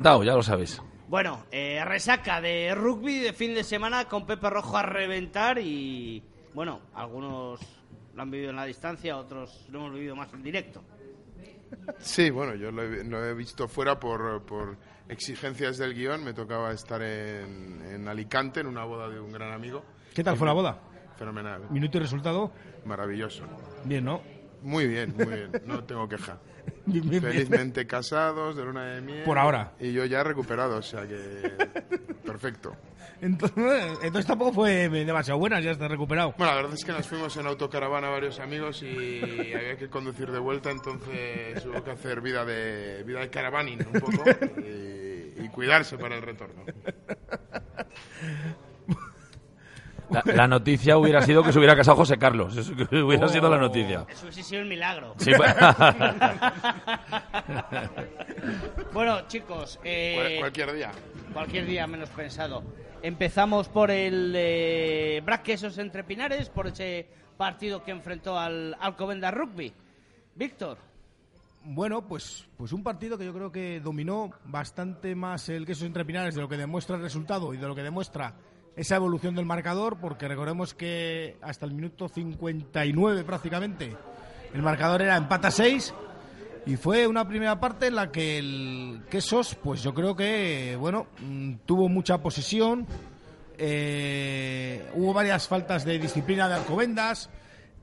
ya lo sabes. Bueno, eh, resaca de rugby de fin de semana con Pepe Rojo a reventar y, bueno, algunos lo han vivido en la distancia, otros lo hemos vivido más en directo. Sí, bueno, yo lo he, visto fuera por, por, exigencias del guion. Me tocaba estar en, en, Alicante, en una boda de un gran amigo. ¿Qué tal fue la boda? Fenomenal. ¿Minuto y resultado? Maravilloso. Bien, ¿no? Muy bien, muy bien. No tengo queja. Felizmente casados, de luna de miel. Por ahora. Y yo ya recuperado, o sea que. Perfecto. Entonces, tampoco fue demasiado buena, ya está recuperado. Bueno, la verdad es que nos fuimos en autocaravana varios amigos y había que conducir de vuelta, entonces hubo que hacer vida de vida de caravaning un poco y cuidarse para el retorno. La, noticia hubiera sido que se hubiera casado José Carlos. Eso hubiera sido la noticia. Eso hubiese sido un milagro. Sí, pues. bueno, chicos. Eh, cualquier día. Cualquier día menos pensado. Empezamos por el eh, Quesos entre Pinares, por ese partido que enfrentó al Alcobenda Rugby. Víctor. Bueno, pues, pues un partido que yo creo que dominó bastante más el Quesos entre Pinares de lo que demuestra el resultado y de lo que demuestra esa evolución del marcador, porque recordemos que hasta el minuto 59 prácticamente el marcador era empata 6 y fue una primera parte en la que el Quesos, pues yo creo que, bueno, mm, tuvo mucha posesión, eh, hubo varias faltas de disciplina de Alcobendas,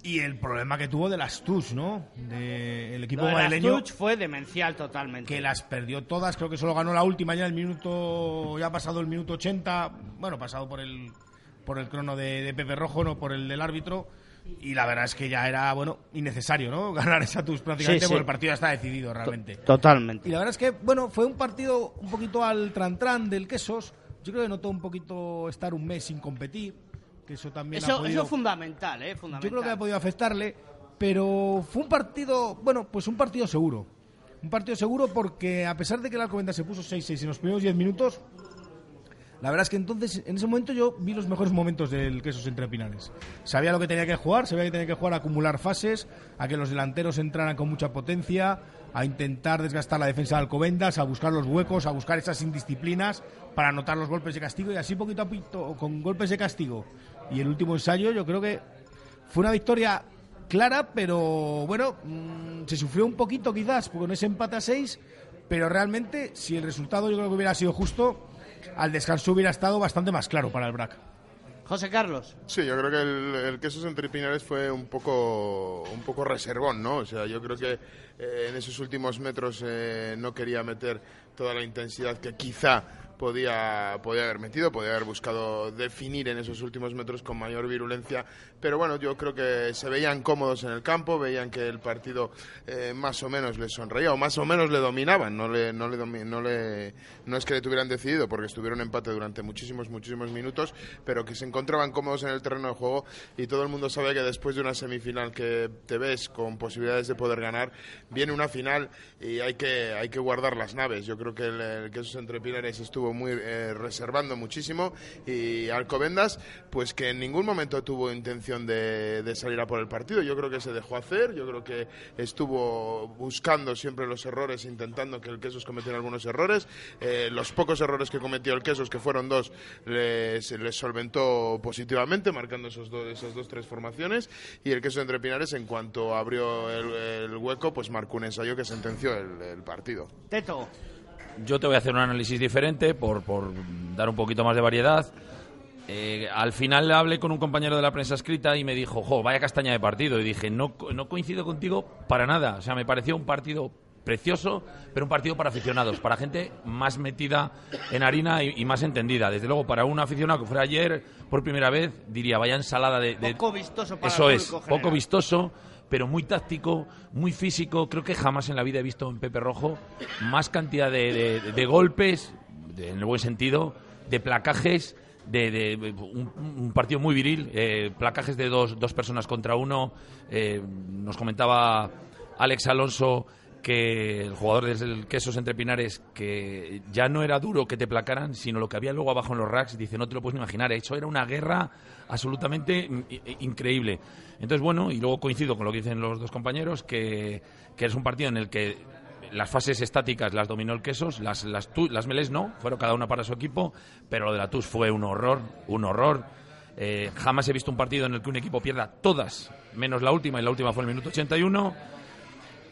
y el problema que tuvo de las TUS, ¿no? De el equipo de madrileño. Las fue demencial totalmente. Que las perdió todas, creo que solo ganó la última ya el minuto, ya ha pasado el minuto 80, bueno, pasado por el, por el crono de, Pepe Rojo, no por el del árbitro. Y la verdad es que ya era, bueno, innecesario, ¿no? Ganar esa TUS prácticamente porque el partido ya está decidido realmente. Totalmente. Y la verdad es que, bueno, fue un partido un poquito al tran-tran del Quesos. Yo creo que notó un poquito estar un mes sin competir que eso también eso, es fundamental, ¿eh? Fundamental. Yo creo que ha podido afectarle, pero fue un partido, bueno, pues un partido seguro. Un partido seguro porque a pesar de que la Alcobenda se puso 6-6 en los primeros 10 minutos, la verdad es que entonces, en ese momento yo vi los mejores momentos del Quesos entre Pinares. Sabía lo que tenía que jugar, sabía que tenía que jugar a acumular fases, a que los delanteros entraran con mucha potencia, a intentar desgastar la defensa de Alcobendas, a buscar los huecos, a buscar esas indisciplinas para anotar los golpes de castigo y así poquito a poquito, con golpes de castigo y el último ensayo yo creo que fue una victoria clara, pero bueno, mm, se sufrió un poquito quizás con ese empate a seis, pero realmente si el resultado yo creo que hubiera sido justo, al descanso hubiera estado bastante más claro para el BRAC. José Carlos. Sí, yo creo que el, el quesos entre Pinares fue un poco, un poco reservón, ¿no? O sea, yo creo que eh, en esos últimos metros eh, no quería meter toda la intensidad que quizá podía, podía haber metido, podía haber buscado definir en esos últimos metros con mayor virulencia, pero bueno, yo creo que se veían cómodos en el campo, veían que el partido eh, más o menos les sonreía o más o menos le dominaban, no, le, no, le, no, le, no es que le tuvieran decidido porque estuvieron empate durante muchísimos, muchísimos minutos, pero que se encontraban cómodos en el terreno de juego y todo el mundo sabe que después de una semifinal que te ves con posibilidades de poder ganar, viene una final y hay que, hay que guardar las naves. Yo creo que el, el que esos entre estuvo muy eh, reservando muchísimo. Y Alcobendas pues que en ningún momento tuvo intención de, salir a por el partido. Yo creo que se dejó hacer. Yo creo que estuvo buscando siempre los errores intentando que el Quesos cometiera algunos errores. Eh, los pocos errores que cometió el Quesos que fueron dos les, les solventó positivamente marcando esos dos, esas dos tres formaciones. Y el Queso entre Pinares en cuanto abrió el, hueco pues marcó un ensayo que sentenció el, el partido. Teto yo te voy a hacer un análisis diferente por, por dar un poquito más de variedad. Eh, al final hablé con un compañero de la prensa escrita y me dijo, jo, vaya castaña de partido. Y dije, no, no coincido contigo para nada. O sea, me pareció un partido precioso, pero un partido para aficionados, para gente más metida en harina y, más entendida. Desde luego, para un aficionado que fuera ayer por primera vez, diría, vaya ensalada de... Poco vistoso para Eso es, poco vistoso pero muy táctico, muy físico. Creo que jamás en la vida he visto en Pepe Rojo más cantidad de, golpes, en el buen sentido, de placajes. De, un, partido muy viril, eh, placajes de dos, dos personas contra uno. Eh, nos comentaba Alex Alonso que el jugador del Quesos entre Pinares, que ya no era duro que te placaran, sino lo que había luego abajo en los racks, dice, no te lo puedes ni imaginar, eso era una guerra absolutamente increíble. Entonces, bueno, y luego coincido con lo que dicen los dos compañeros, que, que es un partido en el que las fases estáticas las dominó el Quesos, las, las, las Melés no, fueron cada una para su equipo, pero lo de la TUS fue un horror, un horror. Eh, jamás he visto un partido en el que un equipo pierda todas, menos la última, y la última fue el minuto 81.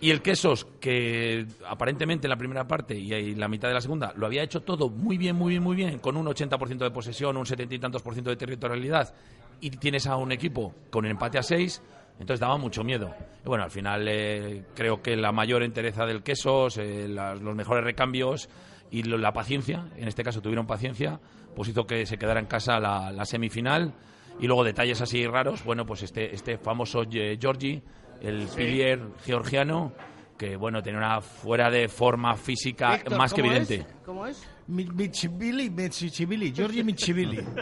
Y el Quesos, que aparentemente en la primera parte y la mitad de la segunda lo había hecho todo muy bien, muy bien, muy bien, con un 80% de posesión, un 70 y tantos por ciento de territorialidad, y tienes a un equipo con empate a 6, entonces daba mucho miedo. Y bueno, al final eh, creo que la mayor entereza del Quesos, eh, las- los mejores recambios y lo- la paciencia, en este caso tuvieron paciencia, pues hizo que se quedara en casa la, la semifinal. Y luego detalles así raros, bueno, pues este, este famoso eh, Georgi, el pilier georgiano, que bueno, tenía una fuera de forma física Víctor, más que ¿cómo evidente. es? ¿Cómo es? Mi- Michibili, Michibili, Giorgi Michibili.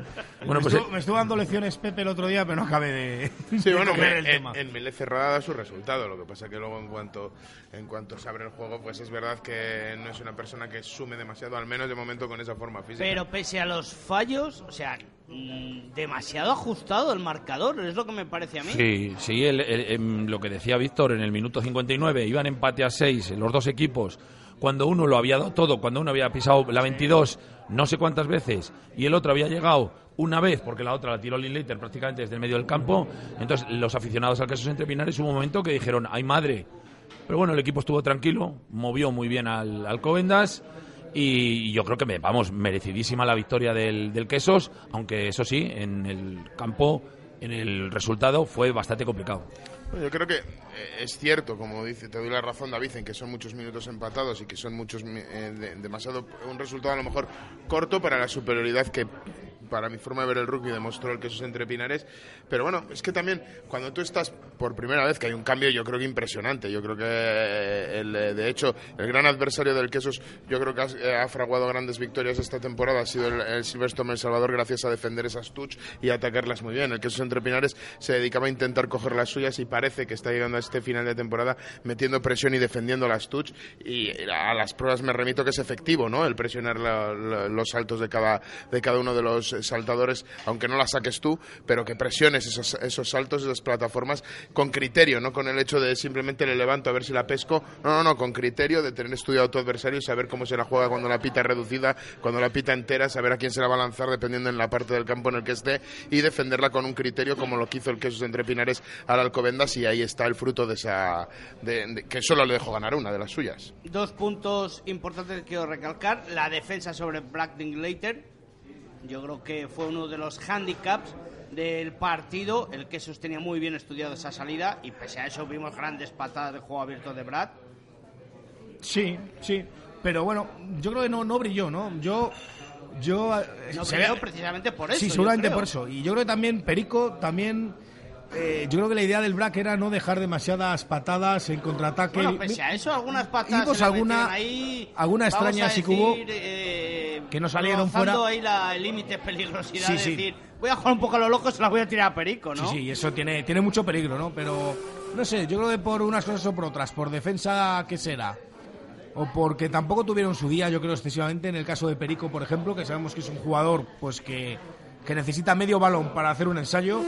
Bueno, me, pues estuvo, el- me estuvo dando lecciones Pepe el otro día, pero no acabé de. Sí, de bueno, coger en, el en, tema. en Melé cerrada da su resultado. Lo que pasa que luego en cuanto en cuanto se abre el juego, pues es verdad que no es una persona que sume demasiado, al menos de momento con esa forma física. Pero pese a los fallos, o sea, demasiado ajustado el marcador, es lo que me parece a mí. Sí, sí, el- el- em, lo que decía Víctor, en el minuto 59 iban empate a 6 los dos equipos, cuando uno lo había dado todo, cuando uno había pisado la 22 no sé cuántas veces y el otro había llegado una vez, porque la otra la tiró Linklater prácticamente desde el medio del campo, entonces los aficionados al caso Entre Pinares hubo un momento que dijeron, ¡ay madre! Pero bueno, el equipo estuvo tranquilo, movió muy bien al, al Covendas y yo creo que, vamos, merecidísima la victoria del, del Quesos, aunque eso sí, en el campo, en el resultado fue bastante complicado. Yo creo que eh, es cierto, como dice, te doy la razón, David, en que son muchos minutos empatados y que son muchos eh, de- demasiado un resultado a lo mejor corto para la superioridad que para mi forma de ver el rugby demostró el que esos entre Pinares, pero bueno, es que también cuando tú estás por primera vez que hay un cambio, yo creo que impresionante, yo creo que eh, el, eh, de hecho el gran adversario del Quesos, yo creo que ha, eh, ha fraguado grandes victorias esta temporada, ha sido el, el Silverstone El Salvador gracias a defender esas touch y atacarlas muy bien. El Quesos entre Pinares se dedicaba a intentar coger las suyas y parece que está llegando a este final de temporada metiendo presión y defendiendo las touch y a las pruebas me remito que es efectivo, ¿no? El presionar la- la- los saltos de cada, de cada uno de los saltadores, aunque no las saques tú, pero que presiones esos, esos saltos, esas plataformas con criterio, no con el hecho de simplemente le levanto a ver si la pesco, no, no, no, con criterio de tener estudiado a tu adversario y saber cómo se la juega cuando la pita reducida, cuando la pita entera, saber a quién se la va a lanzar dependiendo en la parte del campo en el que esté y defenderla con un criterio como lo que hizo el Quesos entre Pinares al Alcobendas y ahí está el fruto de esa, de- de- que solo le dejó ganar una de las suyas. Dos puntos importantes que quiero recalcar. La defensa sobre Black Later. Yo creo que fue uno de los handicaps del partido. El que sostenía muy bien estudiado esa salida. Y pese a eso vimos grandes patadas de juego abierto de Brad. Sí, sí. Pero bueno, yo creo que no, no brilló, ¿no? Yo. yo eh, No se brilló ve- precisamente por eso. Sí, seguramente por eso. Y yo creo que también Perico, también. Eh, yo creo que la idea del Black era no dejar demasiadas patadas en contraataque. Bueno, pese a eso, algunas patadas Vimos alguna- ahí, alguna extraña a sí que hubo, decir, eh, que no salieron fuera. ahí la, el límite peligrosidad Sí, sí. decir, voy a jugar un poco a lo loco, se la voy a tirar a Perico, ¿no? Sí, sí, eso tiene, tiene mucho peligro, ¿no? Pero, no sé, yo creo que por unas cosas o por otras, por defensa, ¿qué será? O porque tampoco tuvieron su día, yo creo, excesivamente, en el caso de Perico, por ejemplo, que sabemos que es un jugador pues que, que necesita medio balón para hacer un ensayo.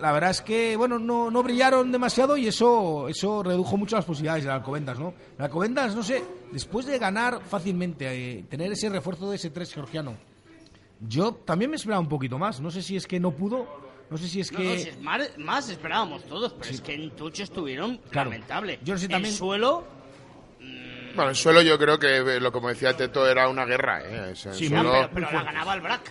La verdad es que, bueno, no, no brillaron demasiado y eso, eso redujo mucho las posibilidades del Alcobendas, ¿no? El Alcobendas, no sé, después de ganar fácilmente, eh, tener ese refuerzo de ese 3 georgiano, yo también me esperaba un poquito más. No sé si es que no pudo, no sé si es No, que... no, si es más, más esperábamos todos, pero es que en Tuch estuvieron Claro. lamentable. Yo no sé El también- suelo, Bueno, el suelo yo creo que, eh, lo como decía Teto, era una guerra. ¿eh? O sea, el Sí, suelo- pero, pero la ganaba el Brac.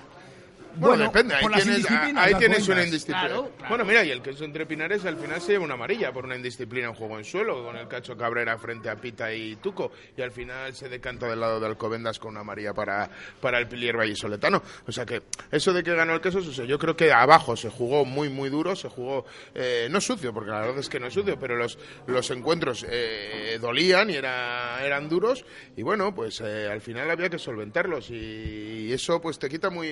Bueno, depende, ahí tienes, ahí tienes una indisciplina. Claro, claro. Bueno, mira, y el que es entre Pinares al final se lleva una amarilla por una indisciplina en juego en suelo, con el Cacho Cabrera frente a Pita y Tuco, y al final se decanta del lado de Alcobendas con una amarilla para, para el Pilier Vallisoletano. O sea que eso de que ganó el queso, o sea, yo creo que abajo se jugó muy, muy duro, se jugó, eh, no sucio, porque la verdad es que no es sucio, pero los, los encuentros eh, dolían y era, eran duros, y bueno, pues eh, al final había que solventarlos, y, eso pues te quita, muy,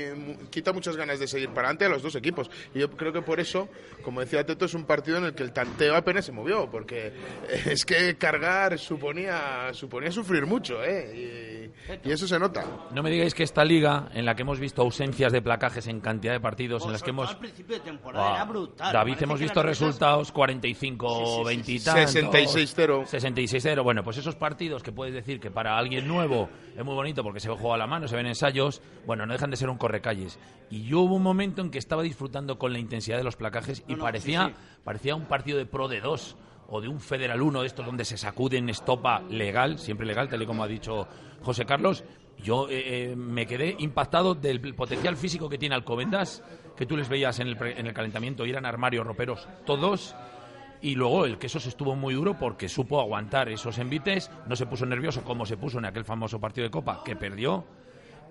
quita muchas ganas de seguir para adelante a los dos equipos. Y yo creo que por eso, como decía Teto, es un partido en el que el tanteo apenas se movió, porque eh, es que cargar suponía, suponía sufrir mucho, ¿eh? Y eso se nota. No me digáis que esta liga, en la que hemos visto ausencias de placajes en cantidad de partidos, en las que hemos... Al principio de temporada era brutal. David, Parece hemos visto resultados 45, 20 y sí, tantos. 66-0. 66-0. Bueno, pues esos partidos que puedes decir que para alguien nuevo es muy bonito porque se ve juego a la mano, se ven ensayos, bueno, no dejan de ser un correcalles. Y yo hubo un momento en que estaba disfrutando con la intensidad de los placajes y No, no, parecía, sí, parecía un partido de Pro de 2 o de un Federal 1 de estos donde se sacuden estopa legal, siempre legal, tal y como ha dicho José Carlos. Yo eh, eh, me quedé impactado del potencial físico que tiene Alcobendas, que tú les veías en el, pre- en el calentamiento y eran armarios roperos todos. Y luego el queso se estuvo muy duro porque supo aguantar esos envites, no se puso nervioso como se puso en aquel famoso partido de Copa que perdió.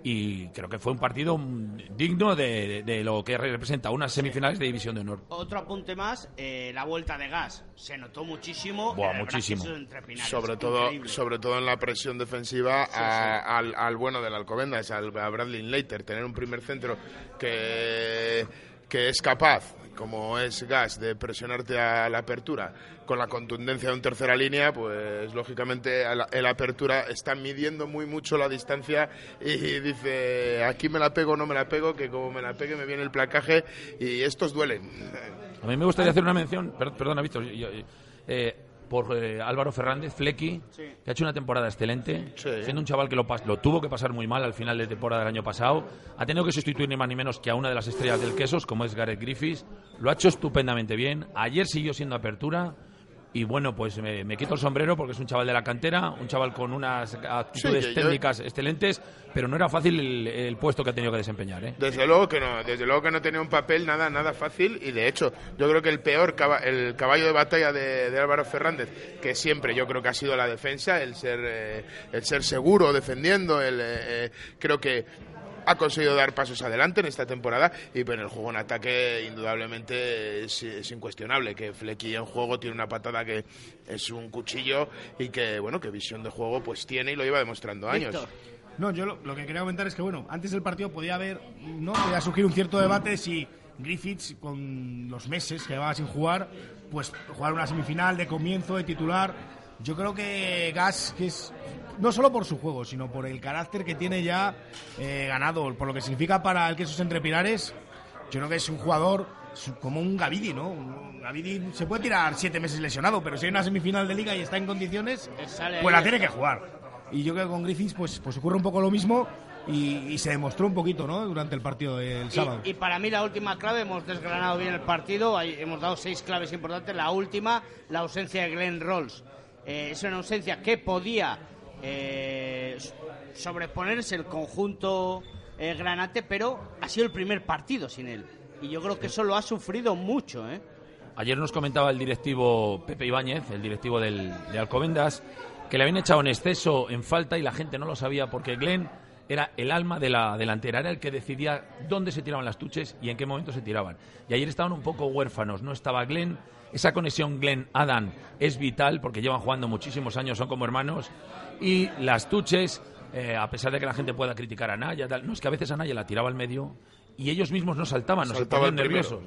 Y creo que fue un partido mm, digno de, de- de lo que representa unas semifinales de División de Honor. Otro apunte más, eh, la vuelta de gas. Se notó muchísimo. Buah, muchísimo. Pinares. sobre todo Increíble. sobre todo en la presión defensiva a- Al, al bueno del Alcobendas al, a Bradley Leiter tener un primer centro que que es capaz como es Gas de presionarte a la apertura con la contundencia de un tercera línea pues lógicamente el apertura está midiendo muy mucho la distancia y dice aquí me la pego no me la pego que como me la pegue me viene el placaje y estos duelen A mí me gustaría hacer una mención, per- perdona, Víctor, yo- eh, por eh, Álvaro Fernández, Flecky, que ha hecho una temporada excelente, Sí. siendo un chaval que lo, lo tuvo que pasar muy mal al final de temporada del año pasado. Ha tenido que sustituir ni más ni menos que a una de las estrellas del Quesos, como es Gareth Griffiths. Lo ha hecho estupendamente bien. Ayer siguió siendo apertura. Y bueno, pues me, me quito el sombrero porque es un chaval de la cantera, un chaval con unas actitudes yo- técnicas excelentes, pero no era fácil el, el puesto que ha tenido que desempeñar. ¿eh? Desde luego que no, desde luego que no tenía un papel nada nada fácil y de hecho yo creo que el peor el caballo de batalla de, de Álvaro Fernández, que siempre yo creo que ha sido la defensa, el ser eh, el ser seguro defendiendo, el eh, eh, creo que ha conseguido dar pasos adelante en esta temporada y en el juego en ataque indudablemente es, es incuestionable que Flecky en juego tiene una patada que es un cuchillo y que bueno que visión de juego pues tiene y lo lleva demostrando años. No, yo lo, lo que quería comentar es que, bueno, antes del partido podía haber, ¿no? Podía surgir un cierto debate si Griffiths, con los meses que llevaba sin jugar, pues jugar una semifinal de comienzo, de titular. Yo creo que Gas, que es no solo por su juego, sino por el carácter que tiene ya eh, ganado, por lo que significa para el Quesos Entre Pilares, yo creo que es un jugador como un Gavidi, ¿no? Un Gavidi se puede tirar siete meses lesionado, pero si hay una semifinal de liga y está en condiciones, pues la tiene que jugar. Y yo creo que con Griffiths pues, pues ocurre un poco lo mismo y, y se demostró un poquito, ¿no? Durante el partido del sábado. Y, y para mí la última clave, hemos desgranado bien el partido, hemos dado seis claves importantes. La última, la ausencia de Glenn Rolls. Eh, es una ausencia que podía eh, sobreponerse el conjunto eh, granate, pero ha sido el primer partido sin él. Y yo creo que eso lo ha sufrido mucho, ¿eh? Ayer nos comentaba el directivo Pepe Ibáñez, el directivo del, de Alcobendas, que le habían echado en exceso en falta y la gente no lo sabía porque Glenn era el alma de la delantera, era el que decidía dónde se tiraban las tuches y en qué momento se tiraban. Y ayer estaban un poco huérfanos, no estaba Glenn. Esa conexión Glenn-Adam es vital porque llevan jugando muchísimos años, son como hermanos. Y las tuches, eh, a pesar de que la gente pueda criticar a Naya, tal, no es que a veces a Naya la tiraba al medio y ellos mismos no saltaban, no se Saltaba ponían primero, nerviosos.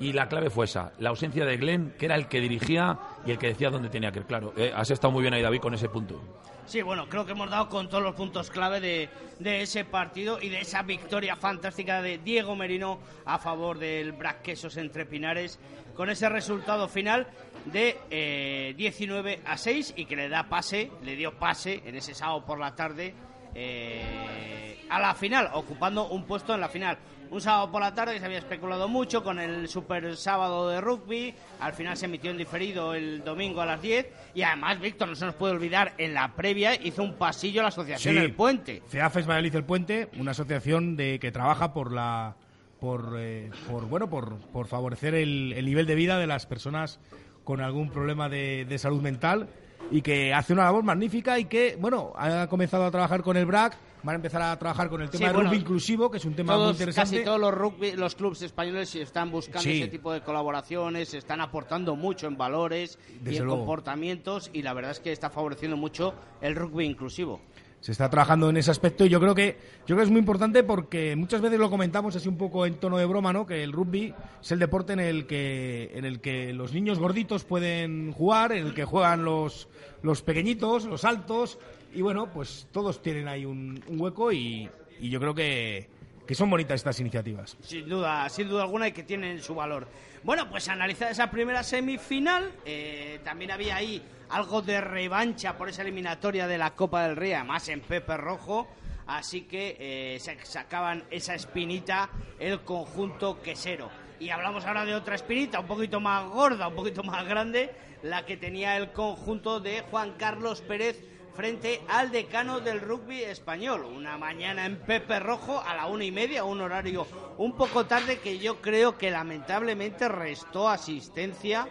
Y la clave fue esa, la ausencia de Glenn, que era el que dirigía y el que decía dónde tenía que ir. Claro, eh, has estado muy bien ahí, David, con ese punto. Sí, bueno, creo que hemos dado con todos los puntos clave de, de ese partido y de esa victoria fantástica de Diego Merino a favor del Braquesos entre Pinares, con ese resultado final de eh, 19 a 6 y que le da pase, le dio pase en ese sábado por la tarde eh, a la final, ocupando un puesto en la final. Un sábado por la tarde que se había especulado mucho con el super sábado de rugby. Al final se emitió en diferido el domingo a las 10. Y además, Víctor, no se nos puede olvidar, en la previa hizo un pasillo a la asociación El Puente. CEAFES Valladolid El Puente, una asociación de que trabaja por la por, eh, por bueno por, por favorecer el, el nivel de vida de las personas con algún problema de, de salud mental y que hace una labor magnífica y que bueno ha comenzado a trabajar con el BRAC van a empezar a trabajar con el tema Sí, del bueno, rugby inclusivo que es un tema muy interesante casi todos los, rugby, los clubes españoles están buscando Sí. ese tipo de colaboraciones, están aportando mucho en valores y en luego. comportamientos y la verdad es que está favoreciendo mucho el rugby inclusivo. Se está trabajando en ese aspecto y yo creo que yo creo que es muy importante porque muchas veces lo comentamos así un poco en tono de broma, ¿no? Que el rugby es el deporte en el que en el que los niños gorditos pueden jugar, en el que juegan los los pequeñitos, los altos y bueno, pues todos tienen ahí un, un hueco y, y yo creo que, que son bonitas estas iniciativas. Sin duda, sin duda alguna y que tienen su valor. Bueno, pues analizar esa primera semifinal, eh, también había ahí algo de revancha por esa eliminatoria de la Copa del Rey, además en Pepe Rojo, así que eh, se sacaban esa espinita el conjunto quesero. Y hablamos ahora de otra espinita, un poquito más gorda, un poquito más grande, la que tenía el conjunto de Juan Carlos Pérez frente al decano del rugby español. Una mañana en Pepe Rojo a la una y media, un horario un poco tarde que yo creo que lamentablemente restó asistencia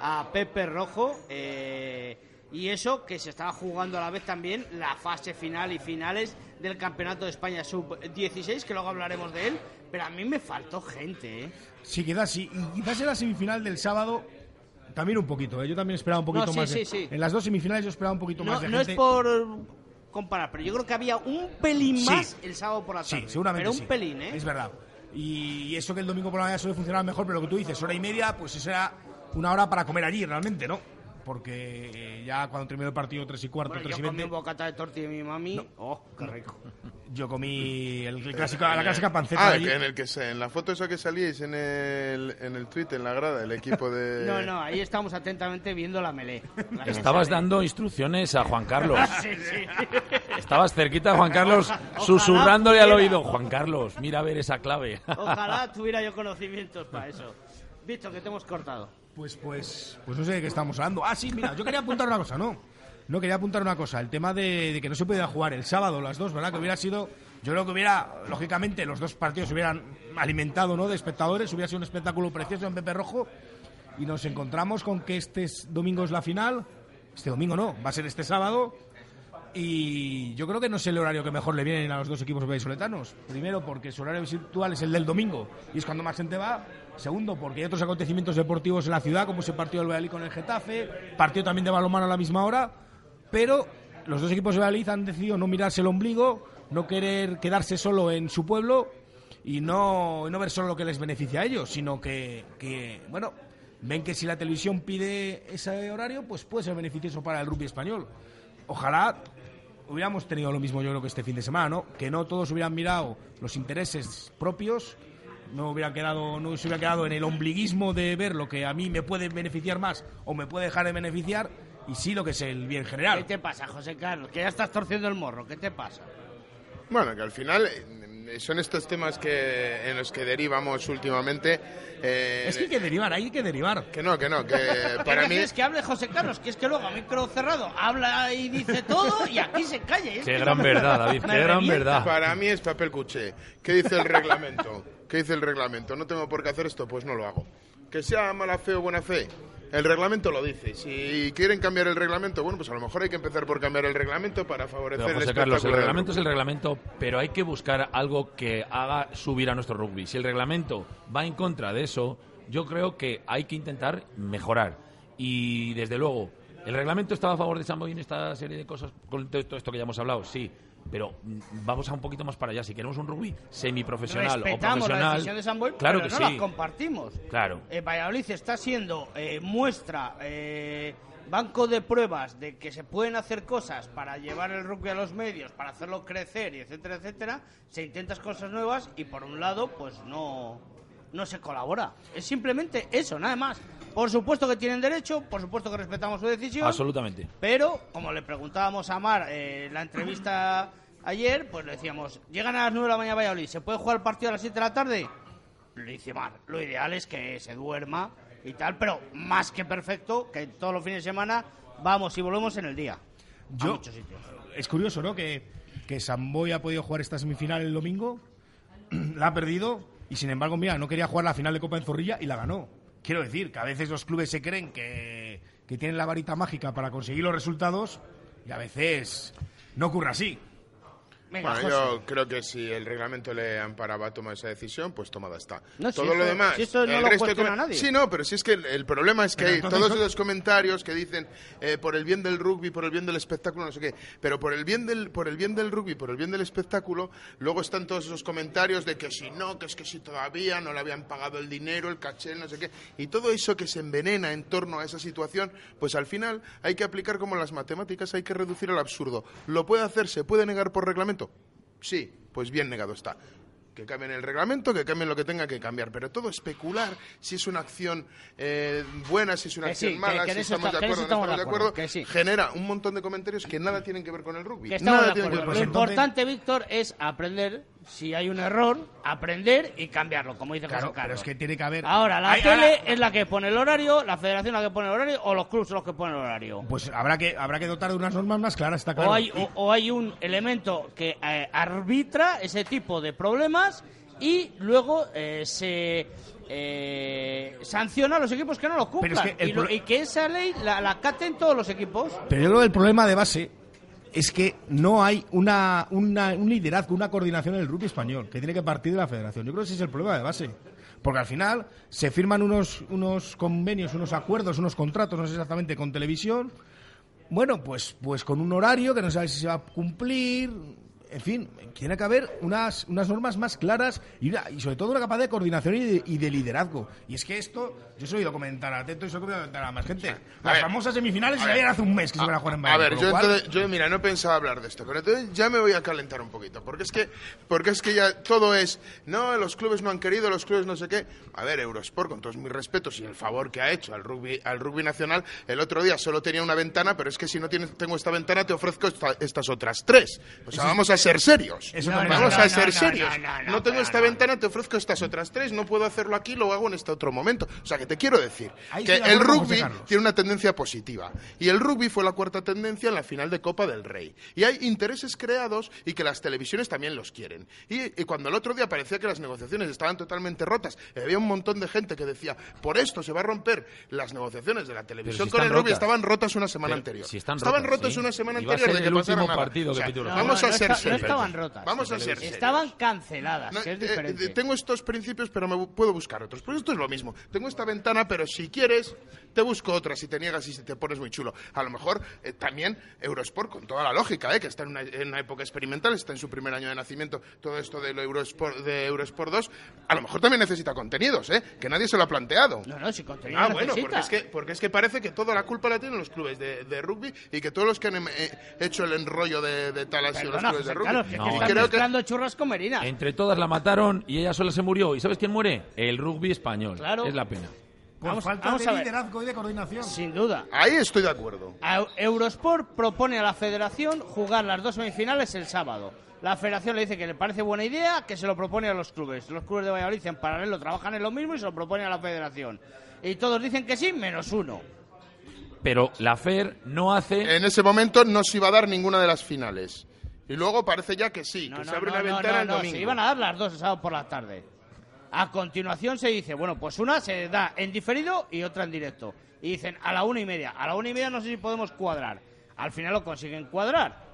a Pepe Rojo. eh, y eso que se estaba jugando a la vez también la fase final y finales del Campeonato de España Sub-16, que luego hablaremos de él. Pero a mí me faltó gente, ¿eh? Sí, quizás sí. Y quizás en la semifinal del sábado también un poquito. ¿eh? Yo también esperaba un poquito No, sí, más. de- sí, sí. En las dos semifinales yo esperaba un poquito No, más de no gente. es por comparar, pero yo creo que había un pelín más el sábado por la tarde. Sí, seguramente Pero un pelín, ¿eh? Es verdad. Y eso que el domingo por la mañana suele funcionar mejor, pero lo que tú dices, hora y media, pues eso era una hora para comer allí realmente, ¿no? Porque eh, ya cuando terminó el partido tres y cuarto, Bueno, tres yo y comí veinte, un bocata de tortilla de mi mami. Oh, qué rico. yo comí el, el clásico, la clásica panceta Ah, de allí. en el que se, en la foto esa que salíais en el, en el tweet, en la grada, el equipo de... No, no, ahí estamos atentamente viendo la melé. La Estabas dando instrucciones a Juan Carlos. Sí, sí. Estabas cerquita de Juan Carlos, susurrándole al oído. Juan Carlos, mira a ver esa clave. Ojalá tuviera yo conocimientos para eso. Visto que te hemos cortado. Pues, pues, pues no sé de qué estamos hablando. Ah, sí, mira, yo quería apuntar una cosa, ¿no? No, quería apuntar una cosa. El tema de, que no se pudiera jugar el sábado las dos, ¿verdad? Que hubiera sido... Yo creo que hubiera, lógicamente, los dos partidos se hubieran alimentado, ¿no? De espectadores. Hubiera sido un espectáculo precioso en Pepe Rojo. Y nos encontramos con que este es- domingo es la final. Este domingo no, va a ser este sábado. Y yo creo que no es el horario que mejor le viene a los dos equipos vallisoletanos. Primero, porque su horario habitual es el del domingo y es cuando más gente va. Segundo, porque hay otros acontecimientos deportivos en la ciudad, como ese partido del Valladolid con el Getafe, partido también de balonmano a la misma hora. Pero los dos equipos de Valladolid han decidido no mirarse el ombligo, no querer quedarse solo en su pueblo y no, no ver solo lo que les beneficia a ellos, sino que, que, bueno, ven que si la televisión pide ese horario, pues puede ser beneficioso para el rugby español. Ojalá hubiéramos tenido lo mismo yo creo que este fin de semana, ¿no? Que no todos hubieran mirado los intereses propios, no hubiera quedado, no se hubiera quedado en el ombliguismo de ver lo que a mí me puede beneficiar más o me puede dejar de beneficiar y sí lo que es el bien ¿Qué general. te pasa, José Carlos? Que ya estás torciendo el morro. ¿Qué te pasa? Bueno, que al final son estos temas que en los que derivamos últimamente. eh, Es que hay que derivar, hay que derivar. que no, que no, que ¿Qué para mí... quieres que hable José Carlos? Que es que luego a micro cerrado habla y dice todo y aquí se calla. Es Qué que gran no- verdad, David, qué gran verdad. Para mí es papel cuché. ¿Qué dice el reglamento? ¿Qué dice el reglamento? ¿No tengo por qué hacer esto? Pues no lo hago. Que sea mala fe o buena fe, el reglamento lo dice. Si quieren cambiar el reglamento, bueno, pues a lo mejor hay que empezar por cambiar el reglamento para favorecer Pero, el José Carlos, el espectáculo del reglamento es el reglamento, pero hay que buscar algo que haga subir a nuestro rugby. Si el reglamento va en contra de eso, yo creo que hay que intentar mejorar. Y desde luego, ¿el reglamento estaba a favor de Sambo en esta serie de cosas con todo esto que ya hemos hablado? Sí. Pero mm, vamos a un poquito más para allá. Si queremos un rugby semiprofesional o Respetamos la profesional. decisión de San Boy, claro pero que no sí. la compartimos. Claro. Eh, Valladolid está siendo eh, muestra, eh, banco de pruebas de que se pueden hacer cosas para llevar el rugby a los medios, para hacerlo crecer, y etcétera, etcétera. Se intentan cosas nuevas y por un lado, pues no, no se colabora. Es simplemente eso, nada más. Por supuesto que tienen derecho, por supuesto que respetamos su decisión. Absolutamente. Pero, como le preguntábamos a Mar eh, en la entrevista ayer, pues le decíamos, llegan a las 9 de la mañana a Valladolid, ¿se puede jugar el partido a las 7 de la tarde? Le dice Mar, lo ideal es que se duerma y tal, pero más que perfecto, que todos los fines de semana vamos y volvemos en el día. a muchos sitios. Es curioso, ¿no? Que, que Samboy ha podido jugar esta semifinal el domingo, la ha perdido y sin embargo, mira, no quería jugar la final de Copa en Zorrilla y la ganó. Quiero decir que a veces los clubes se creen que, que tienen la varita mágica para conseguir los resultados y a veces no ocurre así. Venga, Bueno, José. yo creo que si el reglamento le amparaba a tomar esa decisión, pues tomada está. No, si Todo esto- lo demás. si esto no el lo resto de com- nadie. Sí, no, pero si es que el, el problema es que Pero hay todos esos comentarios que dicen eh, por el bien del rugby, por el bien del espectáculo, no sé qué. Pero por el bien del, por el bien del rugby, por el bien del espectáculo, luego están todos esos comentarios de que si no, que es que si todavía no le habían pagado el dinero, el caché, no sé qué. Y todo eso que se envenena en torno a esa situación, pues al final hay que aplicar como en las matemáticas, hay que reducir al absurdo. ¿Lo puede hacer? ¿Se puede negar por reglamento? Sí, pues bien negado está. Que cambien el reglamento, que cambien lo que tenga que cambiar. Pero todo especular si es una acción eh, buena, si es una Que acción sí, mala, que si estamos está- de acuerdo, eso no estamos de acuerdo, acuerdo, que sí. genera un montón de comentarios que nada tienen que ver con el rugby. Nada tienen que ver Lo con importante, Víctor, es aprender si hay un error, aprender y cambiarlo, como dice Claro, José pero Carlos. es que tiene que haber. Ahora, la Hay- tele ahora- es la que pone el horario, la federación la que pone el horario o los clubes los que ponen el horario. Pues habrá que, habrá que dotar de unas normas más claras, está claro. O hay, o, o hay un elemento que eh, arbitra ese tipo de problemas y luego eh, se eh, sanciona a los equipos que no lo cumplan. Pero es que el y, lo- y que esa ley la, la acaten todos los equipos. Pero yo creo que el problema de base es que no hay una, una- un liderazgo, una coordinación en el rugby español, que tiene que partir de la federación. Yo creo que ese es el problema de base. Porque al final se firman unos, unos convenios, unos acuerdos, unos contratos, no sé exactamente, con televisión. Bueno, pues, pues con un horario que no sabe si se va a cumplir. En fin, tiene que haber unas, unas normas más claras y, una- y sobre todo una capacidad de coordinación y de, y de liderazgo. Y es que esto, yo he oído comentar a Teto y se lo he oído comentar a más gente. Las ver, famosas semifinales a se hace un mes que se van a jugar en A Bahrein, ver, yo, cual- entonces- yo, mira, no pensaba hablar de esto, pero entonces ya me voy a calentar un poquito, porque es que, porque es que ya todo es, no, los clubes no han querido, los clubes no sé qué. A ver, Eurosport, con todos mis respetos y el favor que ha hecho al rugby, al rugby nacional, el otro día solo tenía una ventana, pero es que si no tienes, tengo esta ventana, te ofrezco esta- estas otras tres. O sea, vamos a ser serios. eso No, también Vamos a ser no, serios. no, no, No, no, tengo esta no. ventana, te ofrezco estas otras tres. No puedo hacerlo aquí, lo hago en este otro momento. O sea, que te quiero decir Ahí que el rugby tiene una tendencia positiva. Y el rugby fue la cuarta tendencia en la final de Copa del Rey. Y hay intereses creados y que las televisiones también los quieren. Y, y cuando el otro día parecía que las negociaciones estaban totalmente rotas, y había un montón de gente que decía, por esto se va a romper las negociaciones de la televisión si con el rugby, rotas. estaban rotas una semana Pero anterior. si están estaban rotas, sí. una semana anterior ser de que el pasara nada. partido O sea, capítulo. No, vamos no a esta- ser no estaban rotas. Vamos a ser. Estaban canceladas, No, que es eh, diferente. eh, tengo estos principios, pero me puedo buscar otros. Pues esto es lo mismo. Tengo esta ventana, pero si quieres, te busco otra. Si te niegas y si te pones muy chulo. A lo mejor eh, también Eurosport, con toda la lógica, eh, que está en una, en una época experimental, está en su primer año de nacimiento, todo esto de, lo Eurosport, de Eurosport 2, a lo mejor también necesita contenidos, ¿eh? que nadie se lo ha planteado. No, no, si contenido Ah, bueno, necesita. porque es, que, porque es que parece que toda la culpa la tienen los clubes de, de rugby y que todos los que han eh, hecho el enrollo de, de tal sido los clubes de Que, que están creo que mezclando churras con merinas. Entre todas la mataron y ella sola se murió. ¿Y sabes quién muere? El rugby español. Claro. Es la pena. Por Vamos- falta vamos de a liderazgo y de coordinación. Sin duda. ahí estoy de acuerdo. A- Eurosport propone a la federación jugar las dos semifinales el sábado. La federación le dice que le parece buena idea, que se lo propone a los clubes. Los clubes de Valladolid en paralelo trabajan en lo mismo y se lo propone a la federación. Y todos dicen que sí, menos uno. Pero la FER no hace... En ese momento no se iba a dar ninguna de las finales. Y luego parece ya que sí, No, que no, se abre no, una ventana el domingo. Se iban a dar las dos el sábado por la tarde. A continuación se dice, bueno, pues una se da en diferido y otra en directo. Y dicen a la una y media. A la una y media no sé si podemos cuadrar. Al final lo consiguen cuadrar.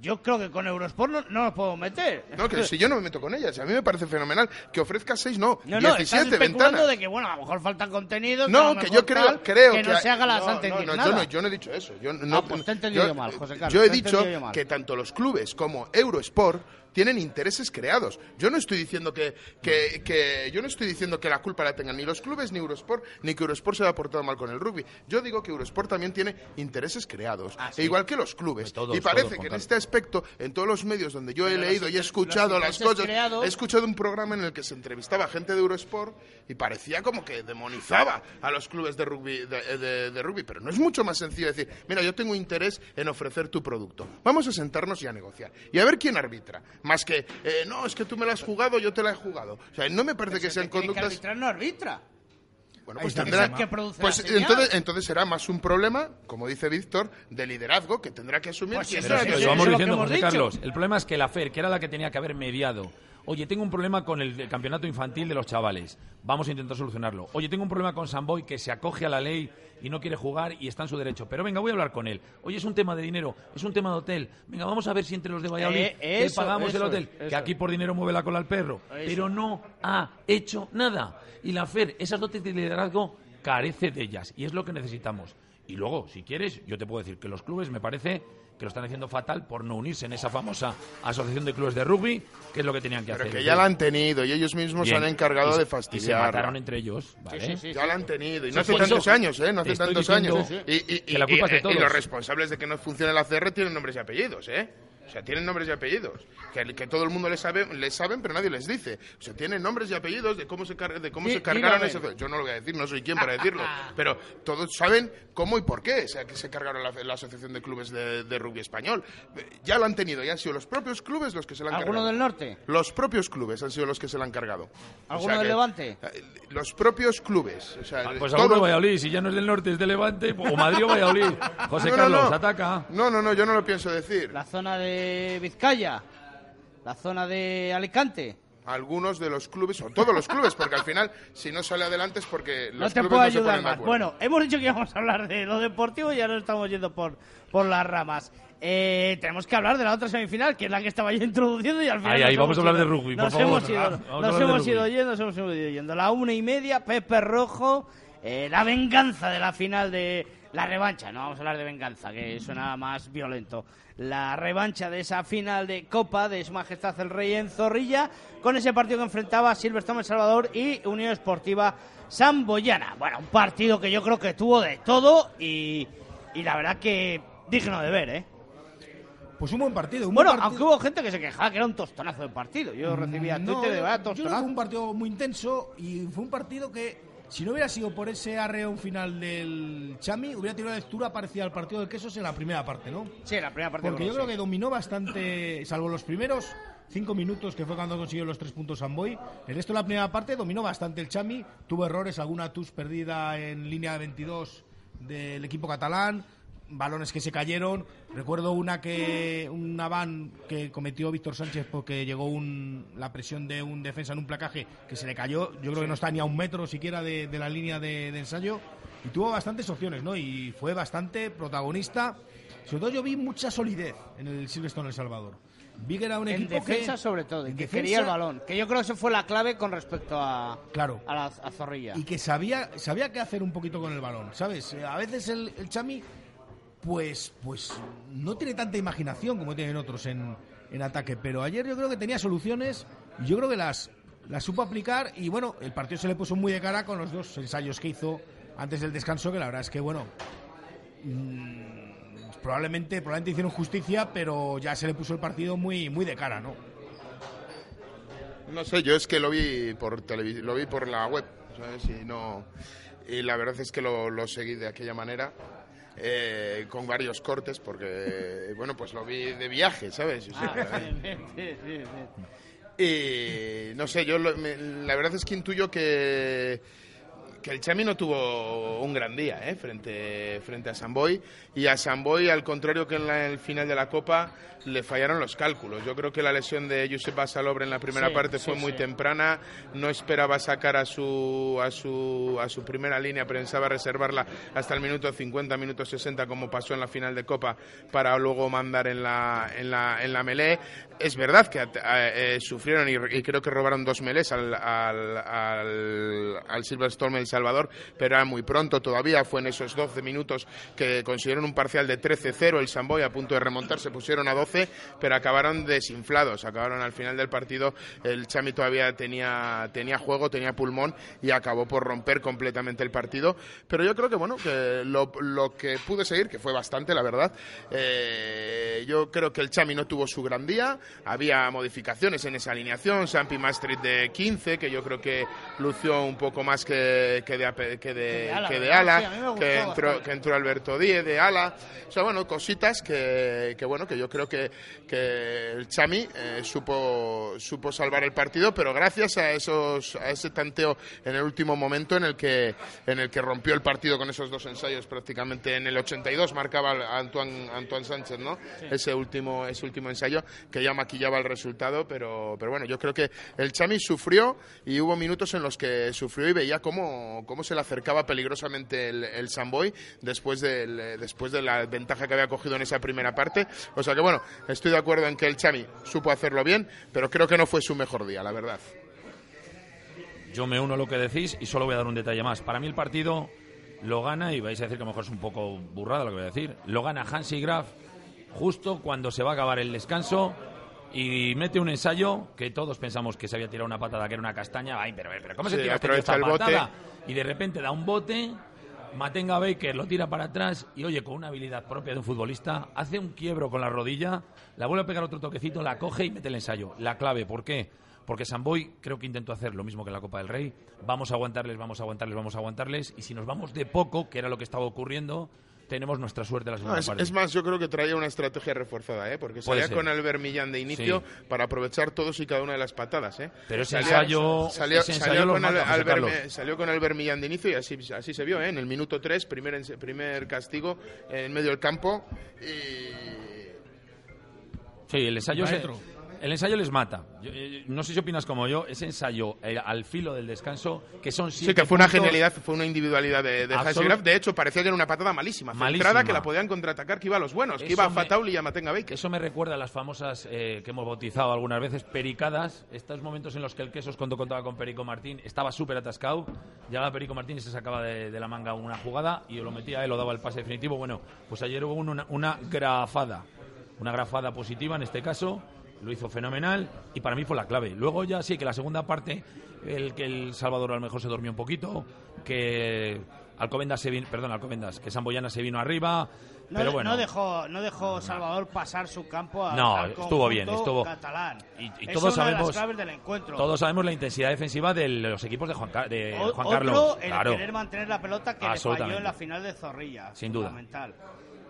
Yo creo que con Eurosport no, no nos podemos meter. No, que si yo no me meto con ellas. A mí me parece fenomenal que ofrezca seis, no, No, no, estás 17 especulando ventanas. de que, bueno, a lo mejor faltan contenidos. No, que yo creo, tal, creo que no hay- se haga la no, santa no, no, indignada. yo no, yo no he dicho eso. Yo no, Ah, pues te he entendido yo mal, José Carlos, Yo he dicho que tanto los clubes como Eurosport tienen intereses creados. Yo no estoy diciendo que, que, que- yo no estoy diciendo que la culpa la tengan ni los clubes ni Eurosport, ni que Eurosport se haya portado mal con el rugby. Yo digo que Eurosport también tiene intereses creados, Ah, sí. e igual que los clubes. Todos, y parece todos, que en este aspecto, en todos los medios donde yo he Pero leído y he escuchado las cosas, creados- he escuchado un programa en el que se entrevistaba gente de Eurosport y parecía como que demonizaba a los clubes de rugby, de, de- de rugby. Pero no es mucho más sencillo decir, mira, yo tengo interés en ofrecer tu producto. Vamos a sentarnos y a negociar. Y a ver quién arbitra. Más que, eh, no, es que tú me la has jugado, yo te la he jugado. O sea, no me parece que El sean tiene que conductas... arbitrar no arbitra. Bueno, pues tendrá... que produce Pues entonces, entonces será más un problema, como dice Víctor, de liderazgo que tendrá que asumir Pues es- que llevamos diciendo, hemos José dicho. Carlos, el problema es que la FER, que era la que tenía que haber mediado Oye, tengo un problema con el, campeonato infantil de los chavales. Vamos a intentar solucionarlo. Oye, tengo un problema con Samboy que se acoge a la ley y no quiere jugar y está en su derecho. Pero venga, voy a hablar con él. Oye, es un tema de dinero, es un tema de hotel. Venga, vamos a ver si entre los de Valladolid Eh, que eso, pagamos el hotel. que aquí por dinero mueve la cola al perro. Pero no ha hecho nada. Y la FER, esas dotes de liderazgo, carece de ellas. Y es lo que necesitamos. Y luego, si quieres, yo te puedo decir que los clubes me parece que lo están haciendo fatal por no unirse en esa famosa asociación de clubes de rugby, que es lo que tenían que Pero hacer. que ya la han tenido y ellos mismos Bien. se han encargado Y de Y se fastidiar. mataron entre ellos, ¿vale? sí, sí. Ya la han tenido. Y Sí, no hace tantos eso años, ¿eh? No hace tantos años. Y, y- que la culpa y- es de y todos. los responsables de que no funcione la CR tienen nombres y apellidos, ¿eh? O sea, tienen nombres y apellidos. Que, que todo el mundo les sabe, les saben, pero nadie les dice. O sea, tienen nombres y apellidos de cómo se, car- de cómo se cargaron ese... Yo no lo voy a decir, no soy quien para decirlo. pero todos saben cómo y por qué o sea, que se cargaron la, la Asociación de Clubes de, de Rugby Español. Ya lo han tenido, ya han sido los propios clubes los que se la han ¿Alguno cargado. del norte? Los propios clubes han sido los que se la han cargado. O ¿Alguno sea del Levante? eh, Los propios clubes. O sea, Ah, Pues todos- alguno de Valladolid, si ya no es del norte, es de Levante, o Madrid o Valladolid. José No, no, Carlos, no. ataca. No, no, no, yo no lo pienso decir. La zona de Vizcaya, la zona de Alicante. Algunos de los clubes, o todos los clubes, porque al final, si no sale adelante es porque No los te clubes puedo no se ayudar ponen de más. Bueno, hemos dicho que íbamos a hablar de lo deportivo y ya nos estamos yendo por, por las ramas. Eh, tenemos que hablar de la otra semifinal, que es la que estaba yo introduciendo y al final. Ahí, ahí, vamos a hablar ido- de rugby, por Nos favor. hemos ido, Ah, nos hemos ido yendo, nos hemos ido yendo. La una y media, Pepe Rojo, eh, la venganza de la final de la revancha. No vamos a hablar de venganza, que suena más violento. La revancha de esa final de Copa de Su Majestad el Rey en Zorrilla, con ese partido que enfrentaba Silverstone El Salvador y Unión Esportiva Samboyana. Bueno, un partido que yo creo que tuvo de todo y, y la verdad que digno de ver, ¿eh? Pues un buen partido. Un Bueno, buen aunque hubo gente que se quejaba que era un tostonazo de partido. Yo recibía No, Twitter de vaya yo que tostonazo. fue un partido muy intenso y fue un partido que, si no hubiera sido por ese arreón final del Chami, hubiera tenido una lectura parecida al partido de Quesos en la primera parte, ¿no? Sí, la primera parte. Porque yo creo que dominó bastante, salvo los primeros cinco minutos, que fue cuando consiguió los tres puntos Samboy. El resto de la primera parte dominó bastante el Chami. Tuvo errores, alguna tus perdida en línea de 22 del equipo catalán. Balones que se cayeron. Recuerdo una que una van que cometió Víctor Sánchez porque llegó un, la presión de un defensa en un placaje que se le cayó. Yo creo que no está ni a un metro siquiera de, de la línea de, de ensayo. Y tuvo bastantes opciones, ¿no? Y fue bastante protagonista. Sobre todo yo vi mucha solidez en el Silverstone El Salvador. Vi que era un En equipo defensa, que, sobre todo, y que defensa, quería el balón. Que yo creo que eso fue la clave con respecto a, Claro. a la a Zorrilla. Y que sabía, sabía qué hacer un poquito con el balón, ¿sabes? A veces el, el Chami, pues, pues no tiene tanta imaginación como tienen otros en, en ataque. Pero ayer yo creo que tenía soluciones y yo creo que las, las supo aplicar. Y bueno, el partido se le puso muy de cara con los dos ensayos que hizo antes del descanso, que la verdad es que, bueno, mm, probablemente, probablemente hicieron justicia, pero ya se le puso el partido muy, muy de cara, ¿no? No sé, yo es que lo vi por televisión, lo vi por la web, ¿sabes? Y no y la verdad es que lo, lo seguí de aquella manera. Eh, con varios cortes porque bueno pues lo vi de viaje sabes O sea, Ah. Y no sé, yo lo- me- la verdad es que intuyo que, que el Chami no tuvo un gran día ¿eh? frente, frente a Samboy. Y a Samboy, al contrario que en la- el final de la Copa, le fallaron los cálculos. Yo creo que la lesión de Josep Basalobre en la primera Sí, parte sí, fue muy sí. temprana. No esperaba sacar a su, a, su, a su primera línea, pensaba reservarla hasta el minuto 50, minuto 60, como pasó en la final de Copa, para luego mandar en la, en la, en la melee. Es verdad que eh, eh, sufrieron y, y creo que robaron dos melés al, al, al, al Silverstone El Salvador, pero era muy pronto todavía. Fue en esos 12 minutos que consiguieron un parcial de 13-0. El Samboy a punto de remontar se pusieron a 12, pero acabaron desinflados. Acabaron al final del partido. El Chami todavía tenía, tenía juego, tenía pulmón y acabó por romper completamente el partido. Pero yo creo que, bueno, que lo, que pude seguir, que fue bastante, la verdad, eh, yo creo que el Chami no tuvo su gran día. Había modificaciones en esa alineación. Sampi Maastricht de 15, que yo creo que lució un poco más que, que de, que de, ala, que de ala, Sí, que, entró, que entró Alberto Díez de ala. O sea, bueno, cositas que, que bueno, que yo creo que, que el Chami eh, supo, supo salvar el partido, pero gracias a esos a ese tanteo en el último momento en el que en el que rompió el partido con esos dos ensayos prácticamente en el 82 marcaba Antoine, Antoine Sánchez, ¿no? Ese último ese último ensayo que ya maquillaba el resultado, pero pero bueno, yo creo que el Chami sufrió y hubo minutos en los que sufrió y veía cómo, cómo se le acercaba peligrosamente el, el Samboy después, del, eh, después de la ventaja que había cogido en esa primera parte. O sea que bueno, estoy de acuerdo en que el Chami supo hacerlo bien, pero creo que no fue su mejor día, la verdad. Yo me uno a lo que decís y solo voy a dar un detalle más. Para mí el partido lo gana, y vais a decir que a lo mejor es un poco burrada lo que voy a decir, lo gana Hansi Graf justo cuando se va a acabar el descanso y mete un ensayo que todos pensamos que se había tirado una patada que era una castaña. Ay, pero, pero ¿cómo se Sí, tira este esta el bote. patada? Y de repente da un bote, Matenga Baker lo tira para atrás y oye, con una habilidad propia de un futbolista, hace un quiebro con la rodilla, la vuelve a pegar otro toquecito, la coge y mete el ensayo. La clave, ¿por qué? Porque Samboy creo que intentó hacer lo mismo que en la Copa del Rey. Vamos a aguantarles, vamos a aguantarles, vamos a aguantarles. Y si nos vamos de poco, que era lo que estaba ocurriendo, tenemos nuestra suerte la segunda No, es, parte. es más, yo creo que traía una estrategia reforzada, ¿eh? porque salía con Albert Millán de inicio Sí. para aprovechar todos y cada una de las patadas. ¿eh? Pero ese Salía- ensayo- salió, ese ensayo salió con, mata, Albert, salió con Albert Millán de inicio y así, así se vio, ¿eh? en el minuto 3, primer, primer castigo en medio del campo. Y Sí, el ensayo, Va se-. El ensayo les mata. Yo, eh, no sé si opinas como yo, ese ensayo eh, al filo del descanso, que son Sí, siete que fue una genialidad, fue una individualidad de, de Graf. De hecho, parecía que era una patada malísima. Malísima. Que la podían contraatacar, que iba a los buenos, que Eso iba a me- Fatauli y a Matenga Baker. Eso me recuerda a las famosas eh, que hemos bautizado algunas veces, pericadas. Estos momentos en los que el Quesos, cuando contaba con Perico Martín, estaba súper atascado. Llegaba Perico Martín y se sacaba de, de la manga una jugada y lo metía él, lo daba el pase definitivo. Bueno, pues ayer hubo una, una grafada. Una grafada positiva en este caso. Lo hizo fenomenal y para mí fue la clave. Luego ya sí que la segunda parte, el que el Salvador a lo mejor se durmió un poquito, que Alcobendas se vino, perdón, Alcobendas, que Samboyana se vino arriba. No, pero bueno, no dejó, no dejó Salvador pasar su campo a, No, estuvo bien, estuvo- catalán. y- todos sabemos- del encuentro. Todos sabemos la intensidad defensiva de los equipos de Juan, de O- Juan otro, Carlos. el claro. querer mantener la pelota que le falló en la final de Zorrilla. Sin duda.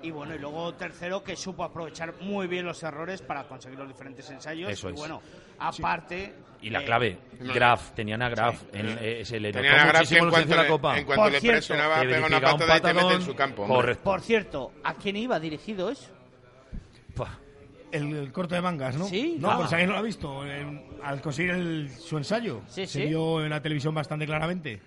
Y bueno, y luego tercero que supo aprovechar muy bien los errores para conseguir los diferentes ensayos. Eso y es. bueno, aparte. Y la eh, clave, Graf, tenían a Graf. En, eh, se le Tenían notó a Graf que muchísimo en cuanto, la le, Copa. en cuanto Por le cierto, presionaba, pega una un patada y te mete en su campo. Correcto. Por cierto, ¿a quién iba dirigido eso? El, el corte de mangas, ¿no? Sí. No, Ah. pues alguien no lo ha visto. En- al conseguir el- su ensayo, Sí, se sí. vio en la televisión bastante claramente.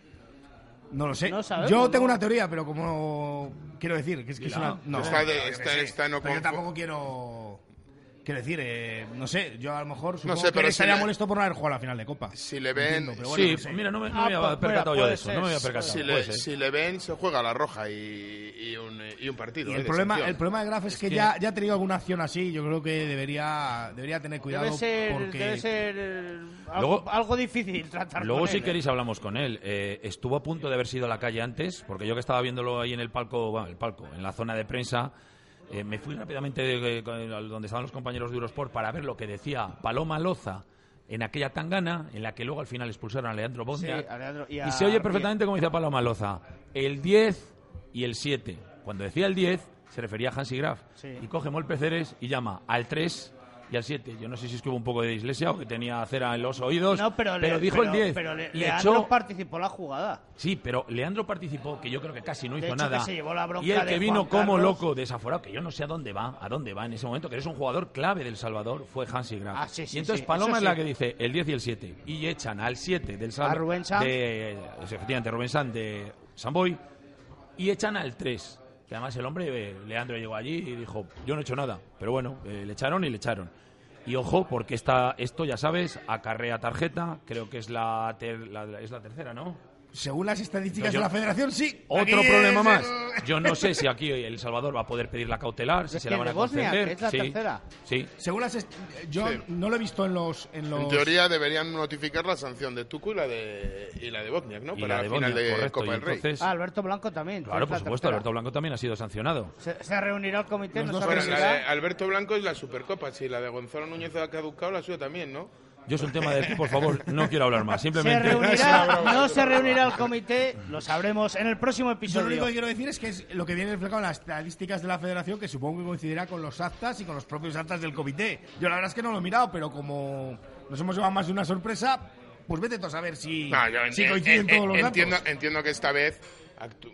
No lo sé. No sabemos, Yo tengo ¿no? una teoría, pero como quiero decir que es que es una no. Está de- no Pero yo tampoco quiero quiero decir, eh, no sé, yo a lo mejor supongo sé, que pero si estaría le- molesto por no haber jugado la final de Copa. Si le ven, Entiendo, pero bueno, sí, no sé. mira, no me, no Ah, me había pues, percatado yo de eso. ser. No me había percatado. si, le, ser. si le ven, se juega la roja y, y un, y un partido. Y eh, el problema, sanción. el problema de Graf es, que, que- ya, ya ha tenido alguna acción así. Yo creo que debería, debería tener cuidado. Debe ser, porque debe ser eh, algo, Luego- algo difícil tratar Luego, con si él, ¿eh? queréis, hablamos con él. Eh, estuvo a punto de haber sido a la calle antes, porque yo que estaba viéndolo ahí en el palco, bueno, el palco, en la zona de prensa, eh, me fui rápidamente de- con- al- donde estaban los compañeros de Eurosport para ver lo que decía Paloma Loza en aquella tangana, en la que luego al final expulsaron a Leandro Sí, Bosnia. a Leandro y se oye perfectamente como decía Paloma Loza, el 10 y el 7. Cuando decía el 10, se refería a Hansi Graf. Sí. Y coge Mol Peceres y llama al 3 y al 7. Yo no sé si es que hubo un poco de dislexia o que tenía cera en los oídos, No, pero, le- dijo pero- el 10. Pero le- Le Leandro echó- participó la jugada. Sí, pero Leandro participó, que yo creo que casi no De hizo hecho, nada. que se llevó la bronca y el que vino como loco, desaforado, que yo no sé a dónde va, a dónde va en ese momento, que es un jugador clave del Salvador, fue Hansi Graf. Ah, sí, sí, y entonces sí, Paloma es la que dice el 10 y el 7. Y echan al 7 del A Salvador. De, efectivamente, Rubén Sanz de Samboy. Y echan al 3. Que además el hombre, eh, Leandro llegó allí y dijo, yo no he hecho nada. Pero bueno, eh, le echaron y le echaron. Y ojo, porque esta, esto, ya sabes, acarrea tarjeta, creo que es la, ter- la- es la tercera, ¿no? Según las estadísticas Yo- de la federación, sí. Otro problema es más. el- Yo no sé si aquí El Salvador va a poder pedir la cautelar, si ¿De se la van a de Bosnia, conceder. que es la sí, tercera? Sí. Según las yo Sí. no lo he visto en los en los En teoría deberían notificar la sanción de Tucu y la de, y la de Bosniak, ¿no? Y Para la de la final Bosnia, de correcto. Copa del Rey. entonces, Ah, Alberto Blanco también. claro, por supuesto, tercera. Alberto Blanco también ha sido sancionado. Se, se reunirá el comité, no sabe Bueno, la de Alberto Blanco es la Supercopa, si la de Gonzalo Núñez ha caducado, la suya también, ¿no? Yo es un tema de aquí, por favor, no quiero hablar más. Se Simplemente. reunirá, no se reunirá el comité, lo sabremos en el próximo Yo lo único episodio. que quiero decir es que es lo que viene reflejado en las estadísticas de la federación, que supongo que coincidirá con los actas y con los propios actas del comité. Yo la verdad es que no lo he mirado, pero como nos hemos llevado más de una sorpresa, pues vete tú a saber si, No, coinciden en- todos los entiendo, datos. entiendo que esta vez,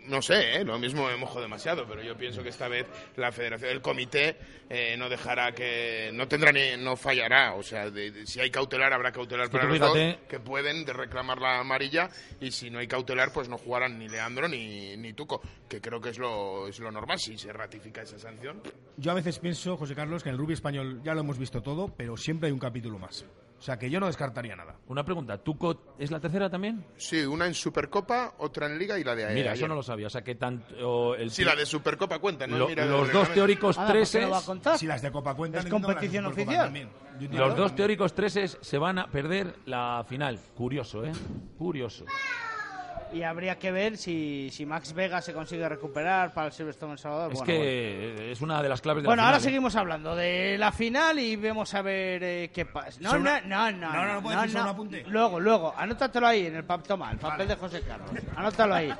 no sé, ¿eh? lo mismo me mojo demasiado, pero yo pienso que esta vez la federación, el comité eh, no dejará que, no tendrá ni, no fallará, o sea, de- de- si hay cautelar habrá cautelar que para los dos que pueden de reclamar la amarilla y si no hay cautelar pues no jugarán ni Leandro ni, ni Tuco, que creo que es lo, es lo normal si se ratifica esa sanción. Yo a veces pienso, José Carlos, que en el rugby español ya lo hemos visto todo, pero siempre hay un capítulo más. O sea que yo no descartaría nada. Una pregunta, ¿Tuco es la tercera también? Sí, una en Supercopa, otra en Liga y la de Mira, ayer. eso no lo sabía. O sea, que tanto el Sí, la de Supercopa cuenta, ¿no? lo- Mira, los dos teóricos Ah, ¿por qué treses, no va a contar? Si las de Copa cuentan, ¿Es competición oficial? los dos teóricos treses se van a perder la final. Curioso, ¿eh? Curioso. Y habría que ver si, si Max Vega se consigue recuperar para el Silverstone El Salvador. Es Bueno, que bueno. es una de las claves de Bueno, la ahora final, ¿eh? seguimos hablando de la final y vemos a ver eh, qué pasa. No, no, no, no, No, no, no puedes un apunte. Luego, luego, anótatelo ahí en el papel, toma, el papel de José Carlos. Anótalo ahí.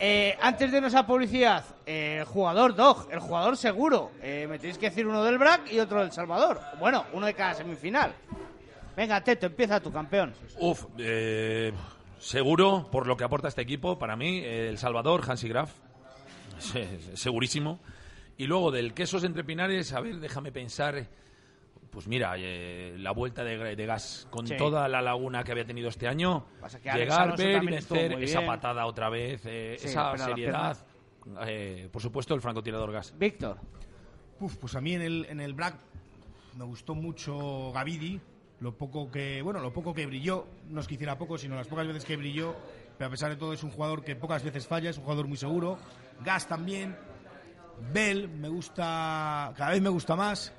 Eh, antes de irnos a publicidad, eh, el jugador Dog, el jugador seguro. Eh, me tenéis que decir uno del BRAC y otro del Salvador. Bueno, uno de cada semifinal. Venga, Teto, empieza tu campeón. Uf, eh, seguro, por lo que aporta este equipo, para mí, eh, El Salvador, Hansi Graf, se- se- segurísimo. Y luego del Quesos entre Pinares, a ver, déjame pensar. Pues mira, eh, la vuelta de, de gas con Sí. toda la laguna que había tenido este año, Pasa que Alex llegar, ver y vencer esa patada otra vez, eh, Sí, esa seriedad. eh, por supuesto, el francotirador gas. Víctor. Uf, pues a mí en el, en el Black me gustó mucho Gavidi, lo poco que, bueno, lo poco que brilló, no es que hiciera poco, sino las pocas veces que brilló, pero a pesar de todo es un jugador que pocas veces falla, es un jugador muy seguro. Gas también, Bell me gusta, cada vez me gusta más,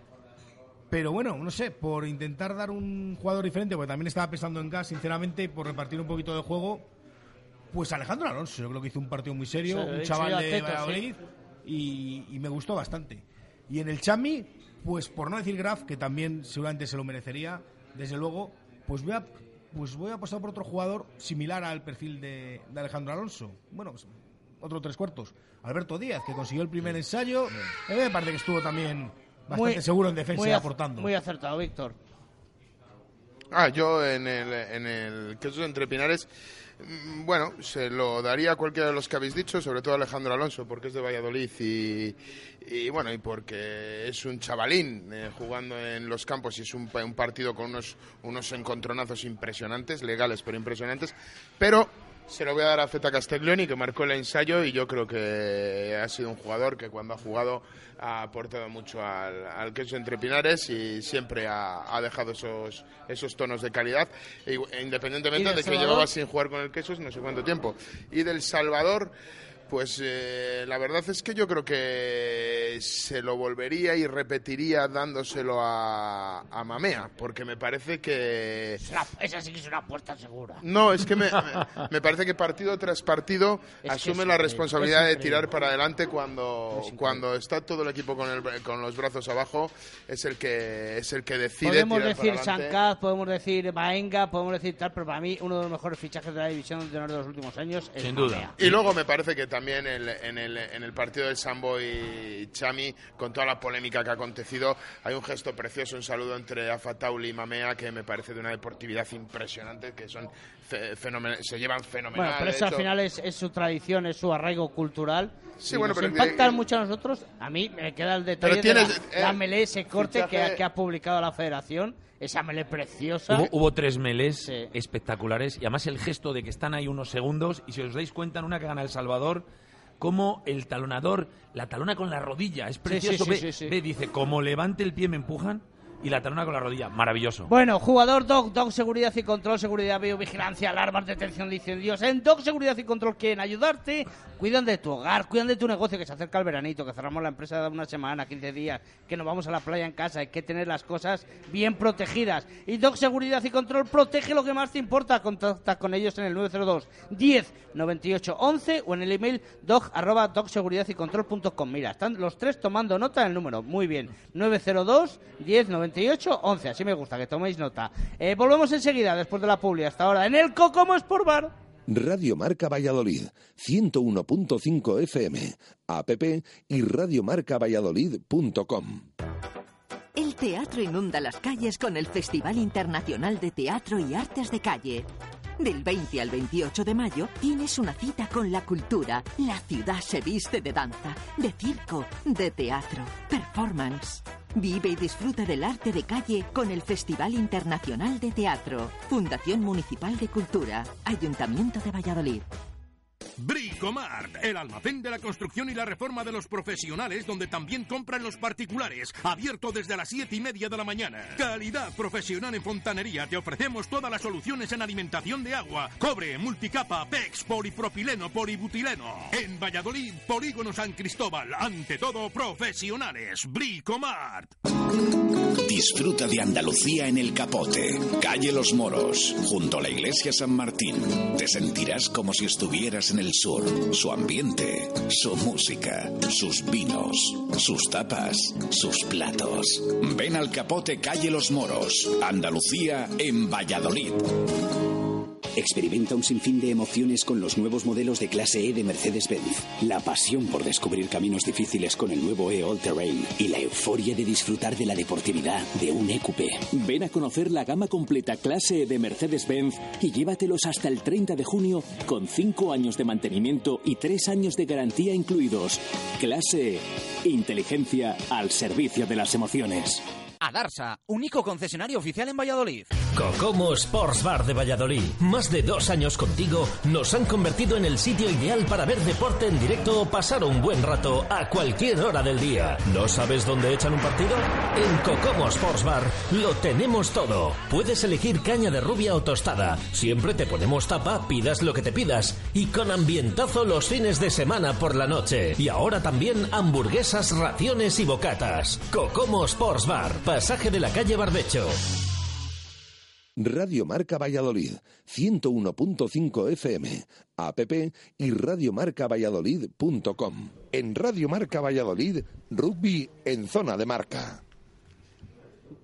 pero bueno, no sé, por intentar dar un jugador diferente, porque también estaba pensando en Gas, sinceramente, por repartir un poquito de juego, pues Alejandro Alonso, yo creo que hizo un partido muy serio, un chaval de Valladolid, y, y me gustó bastante. Y en el Chami, pues por no decir Graf, que también seguramente se lo merecería, desde luego, pues voy a, pues voy a apostar por otro jugador similar al perfil de, de Alejandro Alonso. Bueno, pues, otro tres cuartos. Alberto Díaz, que consiguió el primer ensayo, eh, me parece que estuvo también bastante seguro en defensa muy aportando. Muy acertado, Víctor. Ah, yo en el, en el Quesos entre Pinares, mm, bueno, se lo daría a cualquiera de los que habéis dicho, sobre todo a Alejandro Alonso, porque es de Valladolid y, y bueno, y porque es un chavalín eh, jugando en los campos y es un, un partido con unos, unos encontronazos impresionantes, legales pero impresionantes, pero se lo voy a dar a Zeta Castiglioni, que marcó el ensayo y yo creo que ha sido un jugador que cuando ha jugado ha aportado mucho al, al queso entre pinares y siempre ha, ha dejado esos, esos tonos de calidad, e igu- e ¿Y independientemente de que Salvador? llevaba sin jugar con el queso no sé cuánto tiempo. Y del Salvador, pues eh, la verdad es que yo creo que se lo volvería y repetiría dándoselo a, a Mamea, porque me parece que... Es una- esa sí que es una apuesta segura. No, es que me, me- me parece que partido tras partido Es asume la responsabilidad es de tirar para adelante cuando, cuando está todo el equipo con, el, con los brazos abajo, es el que es el que decide Podemos tirar decir para adelante. Sankaz, podemos decir Baenga, podemos decir tal, pero para mí uno de los mejores fichajes de la división de honor de los últimos años es Sin duda. Mamea. Y luego me parece que también el- en, el, en el partido del Sambo y Chami, con toda la polémica que ha acontecido, hay un gesto precioso, un saludo entre Afatauli y Mamea que me parece de una deportividad impresionante, que son se llevan fenomenal. Bueno, pero eso al final es, es su tradición, es su arraigo cultural. Sí, bueno, nos pero impactan que- mucho a nosotros. A mí me queda el detalle Pero tienes, de la, eh, la melee, ese corte que, ha- fichaje- que ha publicado la federación. Esa melee preciosa. Hubo, hubo tres melés Sí. espectaculares y además el gesto de que están ahí unos segundos y si os dais cuenta en una que gana El Salvador, como el talonador la talona con la rodilla, es precioso. sí, ve, sí, sí. ve, dice, como levante el pie me empujan y la talona con la rodilla, maravilloso. Bueno, jugador Dog, Dog Seguridad y Control, Seguridad, Biovigilancia, Alarmas, Detención de Incendios. En Dog Seguridad y Control quieren ayudarte. Cuidan de tu hogar, cuidan de tu negocio, que se acerca el veranito, que cerramos la empresa de una semana, 15 días, que nos vamos a la playa en casa. Hay que tener las cosas bien protegidas. Y Dog Seguridad y Control protege lo que más te importa. Contacta con ellos en el 902 10 98 11 o en el email dog arroba dogseguridad y control punto com. Mira, están los tres tomando nota del número. Muy bien. 902 10 98 98 11. Así me gusta, que toméis nota. Eh, volvemos enseguida, después de la publi, hasta ahora, en el Cocomo Sport Bar. Radio Marca Valladolid, 101.5 FM, app y radiomarcavalladolid.com. El teatro inunda las calles con el Festival Internacional de Teatro y Artes de Calle. Del 20 al 28 de mayo tienes una cita con la cultura. La ciudad se viste de danza, de circo, de teatro, performance. Vive y disfruta del arte de calle con el Festival Internacional de Teatro. Fundación Municipal de Cultura. Ayuntamiento de Valladolid. Bricomart, el almacén de la construcción y la reforma de los profesionales, donde también compran los particulares. Abierto desde las 7 y media de la mañana. Calidad profesional en fontanería. Te ofrecemos todas las soluciones en alimentación de agua, cobre, multicapa, PEX, polipropileno, polibutileno. En Valladolid, Polígono San Cristóbal. Ante todo, profesionales. Bricomart. Disfruta de Andalucía en el Capote, calle Los Moros, junto a la iglesia San Martín. Te sentirás como si estuvieras en el sur. Su ambiente, su música, sus vinos, sus tapas, sus platos. Ven al Capote, calle Los Moros, Andalucía en Valladolid. Experimenta un sinfín de emociones con los nuevos modelos de clase E de Mercedes-Benz. La pasión por descubrir caminos difíciles con el nuevo E All Terrain y la euforia de disfrutar de la deportividad de un EQP. Ven a conocer la gama completa clase E de Mercedes-Benz y llévatelos hasta el 30 de junio con 5 años de mantenimiento y 3 años de garantía incluidos. Clase E. Inteligencia al servicio de las emociones. Adarsa, único concesionario oficial en Valladolid. Cocomo Sports Bar de Valladolid. Más de dos años contigo nos han convertido en el sitio ideal para ver deporte en directo o pasar un buen rato a cualquier hora del día. ¿No sabes dónde echan un partido? En Cocomo Sports Bar lo tenemos todo. Puedes elegir caña de rubia o tostada. Siempre te ponemos tapa, pidas lo que te pidas. Y con ambientazo los fines de semana por la noche. Y ahora también hamburguesas, raciones y bocatas. Cocomo Sports Bar, pasaje de la calle Barbecho. Radio Marca Valladolid, 101.5 FM, app y radiomarcavalladolid.com. En Radio Marca Valladolid, rugby en zona de marca.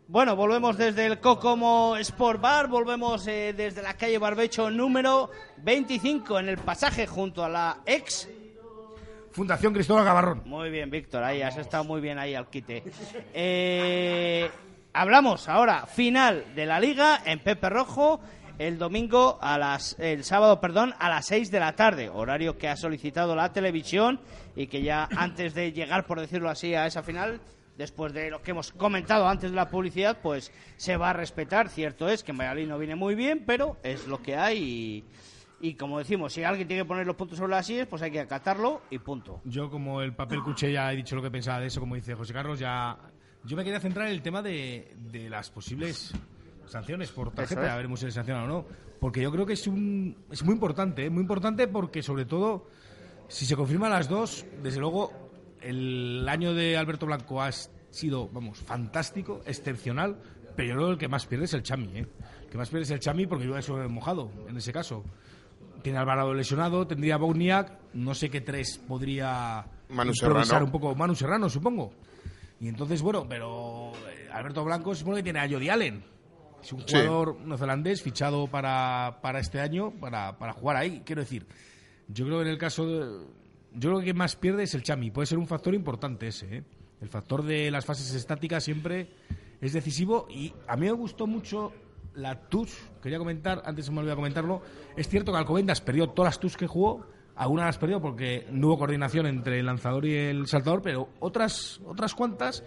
Bueno, volvemos desde el Cocomo Sport Bar, volvemos eh, desde la calle Barbecho número 25 en el pasaje junto a la ex Fundación Cristóbal Gavarrón. Muy bien, Víctor, ahí has estado muy bien ahí al quite. Eh, hablamos ahora final de la liga en Pepe Rojo el domingo a las el sábado, perdón, a las 6 de la tarde, horario que ha solicitado la televisión y que ya antes de llegar por decirlo así a esa final Después de lo que hemos comentado antes de la publicidad, pues se va a respetar. Cierto es que en no viene muy bien, pero es lo que hay y, y como decimos, si alguien tiene que poner los puntos sobre las sillas, pues hay que acatarlo y punto. Yo, como el papel cuché, ya he dicho lo que pensaba de eso, como dice José Carlos, ya. Yo me quería centrar en el tema de, de las posibles sanciones por tarjeta, es. a ver si se sanciona o no. Porque yo creo que es, un, es muy importante, ¿eh? muy importante porque, sobre todo, si se confirman las dos, desde luego, el año de Alberto Blanco ha sido, vamos, fantástico, excepcional, pero yo creo que el que más pierde es el Chami, ¿eh? El que más pierde es el Chami porque yo eso he mojado, en ese caso. Tiene Alvarado lesionado, tendría a Boniak, no sé qué tres podría Manu improvisar Serrano. un poco. Manu Serrano, supongo. Y entonces, bueno, pero eh, Alberto Blanco supongo que tiene a Jody Allen. Es un Sí. jugador neozelandés fichado para, para este año, para, para jugar ahí. Quiero decir, yo creo que en el caso de. Yo creo que más pierde es el Chami. Puede ser un factor importante ese. ¿eh? El factor de las fases estáticas siempre es decisivo. Y a mí me gustó mucho la TUS. Quería comentar, antes se me olvidó comentarlo. Es cierto que Alcobendas perdió todas las TUS que jugó. Algunas las perdió porque no hubo coordinación entre el lanzador y el saltador, pero otras, otras cuantas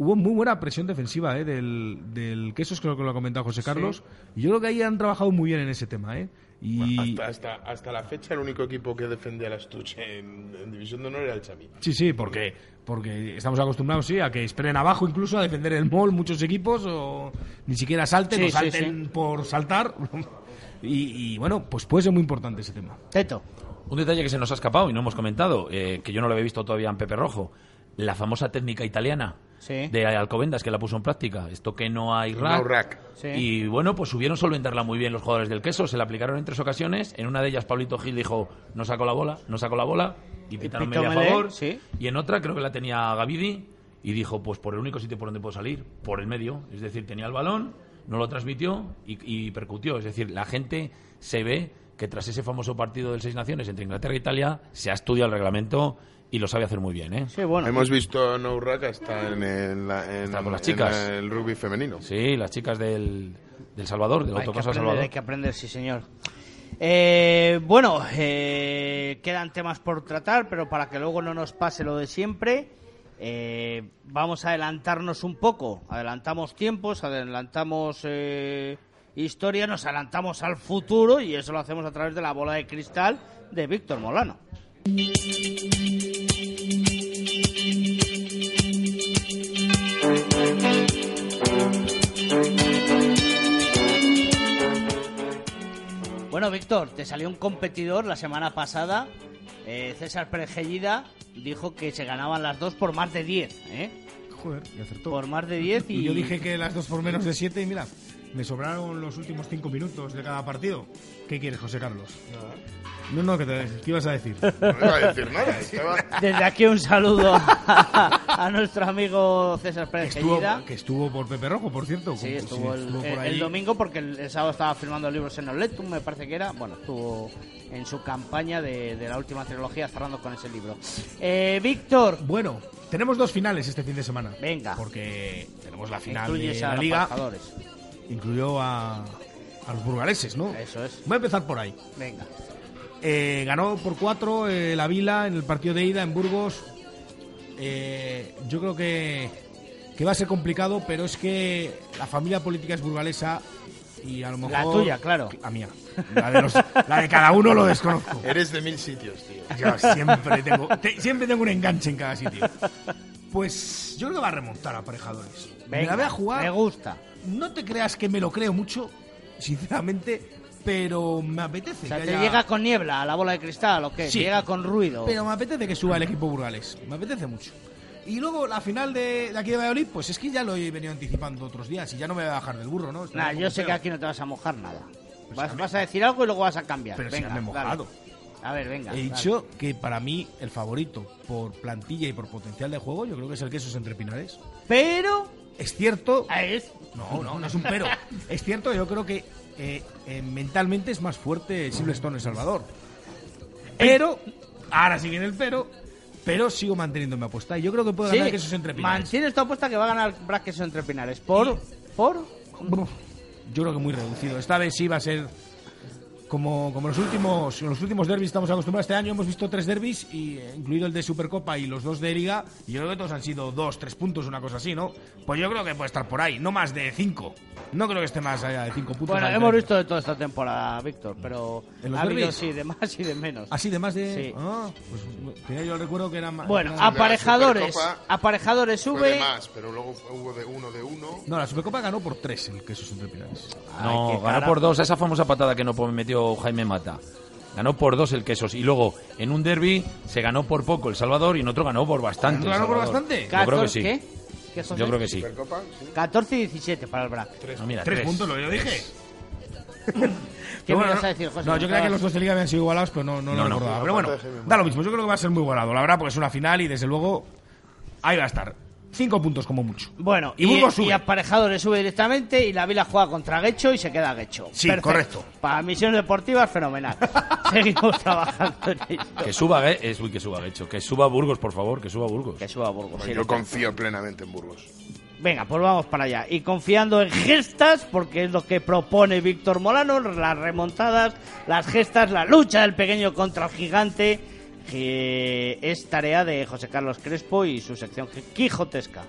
hubo muy buena presión defensiva ¿eh? del, del Quesos, creo que lo ha comentado José Carlos. Y yo creo que ahí han trabajado muy bien en ese tema. ¿eh? Y... Hasta, hasta, hasta la fecha el único equipo que defendía las Tuch en, en División de Honor era el Chami. Sí, sí, porque, porque estamos acostumbrados sí, a que esperen abajo incluso a defender el mall muchos equipos o ni siquiera salten Sí, o sí, salten sí. por saltar. y, y, bueno, pues puede ser muy importante ese tema. Teto. Un detalle que se nos ha escapado y no hemos comentado, eh, que yo no lo había visto todavía en Pepe Rojo. La famosa técnica italiana Sí. de Alcobendas, que la puso en práctica. Esto que no hay No rack. Sí. Y bueno, pues subieron solventarla muy bien los jugadores del queso. Se la aplicaron en tres ocasiones. En una de ellas, Pablito Gil dijo: No sacó la bola, no sacó la bola. Y pitaron media a favor. sí. Y en otra, creo que la tenía Gavidi. y dijo, pues por el único sitio por donde puedo salir, por el medio. Es decir, tenía el balón, no lo transmitió y, y percutió. Es decir, la gente se ve que tras ese famoso partido del Seis Naciones entre Inglaterra e Italia se ha estudiado el reglamento y lo sabe hacer muy bien, ¿eh? Sí, bueno. Hemos visto a Nouraka está en, el- en- Está con las en chicas. el rugby femenino. Sí, las chicas del, del Salvador, del Autocasa aprender, Salvador. hay que aprender, sí, señor. Eh, bueno, eh, quedan temas por tratar, pero para que luego no nos pase lo de siempre, eh, vamos a adelantarnos un poco. Adelantamos tiempos, adelantamos eh, historia, nos adelantamos al futuro y eso lo hacemos a través de la bola de cristal de Víctor Molano. Bueno, Víctor, te salió un competidor la semana pasada. eh, César Pérez Gellida dijo que se ganaban las dos por más de 10, ¿eh? Joder, y acertó. Por más de 10 y... Y yo dije que las dos por menos de siete y mira, me sobraron los últimos cinco minutos de cada partido. ¿Qué quieres, José Carlos? No, no, ¿qué, te, ¿qué ibas a decir? No iba a decir nada. estaba- Desde aquí un saludo a, a nuestro amigo César Pérez Estuvo, que estuvo por Pepe Rojo, por cierto. Sí, Como- estuvo el, estuvo por el- ahí. el domingo porque el, el sábado estaba firmando libros en Oletum, me parece que era. Bueno, estuvo en su campaña de, de la última trilogía cerrando con ese libro. Eh, Víctor, Bueno, tenemos dos finales este fin de semana. venga. Porque tenemos la final de la los liga. trabajadores. Incluyó a, a los burgaleses, ¿no? Eso es. Voy a empezar por ahí. Venga. Eh, ganó por cuatro eh, la Vila en el partido de ida en Burgos. Eh, yo creo que, que va a ser complicado, pero es que la familia política es burgalesa y a lo mejor... La tuya, claro. La mía. La de, los- la de cada uno lo desconozco. Eres de mil sitios, tío. Yo siempre tengo, te- siempre tengo un enganche en cada sitio. Pues yo creo que va a remontar a aparejadores. me la voy a jugar. Me gusta. No te creas que me lo creo mucho, sinceramente, pero me apetece. O sea, que ¿te haya- llega con niebla a la bola de cristal o qué? Sí. ¿Te llega con ruido? Pero me apetece que suba el equipo burgalés. Me apetece mucho. Y luego la final de, de aquí de Valladolid, pues es que ya lo he venido anticipando otros días y ya no me voy a bajar del burro, ¿no? Nah, yo sé que aquí no te vas a mojar nada. Vas, vas a decir algo y luego vas a cambiar. Pero si venga, ya me he dale. mojado. A ver, venga. He dale. dicho que para mí el favorito por plantilla y por potencial de juego, yo creo que es el Quesos entre Pinares. Pero... Es cierto. Ah, es... No, no, no es un pero. es cierto, yo creo que eh, eh, mentalmente es más fuerte Silverstone El Salvador. Pero, ahora sí viene el pero, pero sigo manteniendo mi apuesta. Y yo creo que puede ganar Sí, Quesos entre Pinares. mantienes tu apuesta que va a ganar Brack Queso entre Pinares. ¿Por? ¿Por? Yo creo que muy reducido. Esta vez sí va a ser como, como los últimos los últimos derbis estamos acostumbrados. Este año hemos visto tres derbis, y, eh, incluido el de Supercopa y los dos de Liga. Y yo creo que todos han sido dos, tres puntos, una cosa así, ¿no? Pues yo creo que puede estar por ahí, no más de cinco. No creo que esté más allá de cinco puntos. Bueno, hemos visto de toda esta temporada, Víctor, pero ¿En los ha habido, derbis? sí, de más y de menos. Así de más de. Sí. Ah, pues tenía yo el recuerdo que era más. Bueno, era- aparejadores. Supercopa Aparejadores Fue sube. de más, pero luego fue- hubo de uno de uno. No, la Supercopa ganó por tres el queso entre Pinares. No, ganó por dos, esa famosa patada que no metió Jaime Mata. Ganó por dos el Quesos. Y luego, en un derby, se ganó por poco El Salvador y en otro ganó por bastante. ¿Ganó por bastante? Yo creo que 14, sí. ¿Qué? ¿Qué son Yo creo que sí. Supercopa, sí. 14 y 17 para el Brack. No, mira, Tres, tres. puntos, lo que yo dije. ¿Qué me ibas a decir, José? No, yo creía que los dos de liga habían sido igualados, pero no, no, lo No, no. recordaba. Pero bueno, da lo mismo. Yo creo que va a ser muy igualado, la verdad, porque es una final y desde luego ahí va a estar. Cinco puntos como mucho. Bueno, Y Burgos sube. y aparejadores sube directamente y la Vila juega contra Guecho y se queda Guecho. Sí, Perfecto. correcto. Para misiones deportivas, fenomenal. Seguimos trabajando en ello. Que suba, es, uy, que suba, hecho. Que suba Burgos, por favor, que suba Burgos. Que suba Burgos. sí, Yo confío plenamente en Burgos. Venga, pues vamos para allá. Y confiando en gestas, porque es lo que propone Víctor Molano, las remontadas, las gestas, la lucha del pequeño contra el gigante, que es tarea de José Carlos Crespo y su sección quijotesca.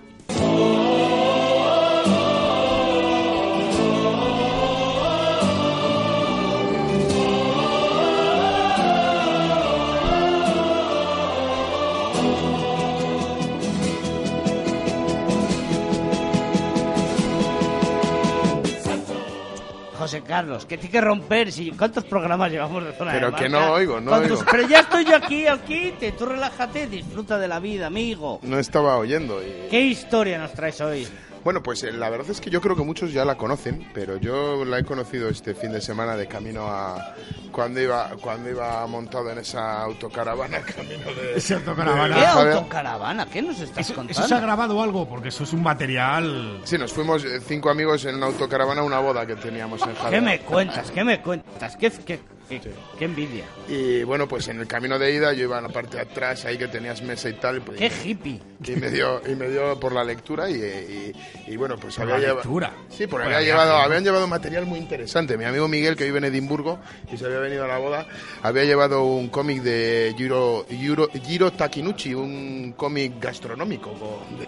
José Carlos, que tiene que romper. Si, ¿Cuántos programas llevamos de zona de Pero que marca? no oigo, no oigo. tus- pero ya estoy yo aquí al quite. Tú relájate, disfruta de la vida, amigo. No estaba oyendo. y- ¿Qué historia nos traes hoy? Bueno, pues eh, la verdad es que yo creo que muchos ya la conocen, pero yo la he conocido este fin de semana de camino a cuando iba cuando iba montado en esa autocaravana camino de Esa autocaravana. ¿Qué de Javier. autocaravana? ¿Qué nos estás Eso, contando? eso se ha grabado algo, porque eso es un material. Sí, nos fuimos eh, cinco amigos en una autocaravana a una boda que teníamos en Javier. ¿Qué me cuentas? ¿Qué me cuentas? ¿Qué, qué, qué, qué envidia? Y bueno, pues en el camino de ida yo iba en la parte de atrás, ahí que tenías mesa y tal. pues, ¡Qué hippie! y me dio y me dio por la lectura y, y- y bueno pues Por había la lectura. sí porque Por había llevado habían llevado material muy interesante mi amigo Miguel que vive en Edimburgo y se había venido a la boda había llevado un cómic de Jiro, Jiro, Jiro Takinuchi un cómic gastronómico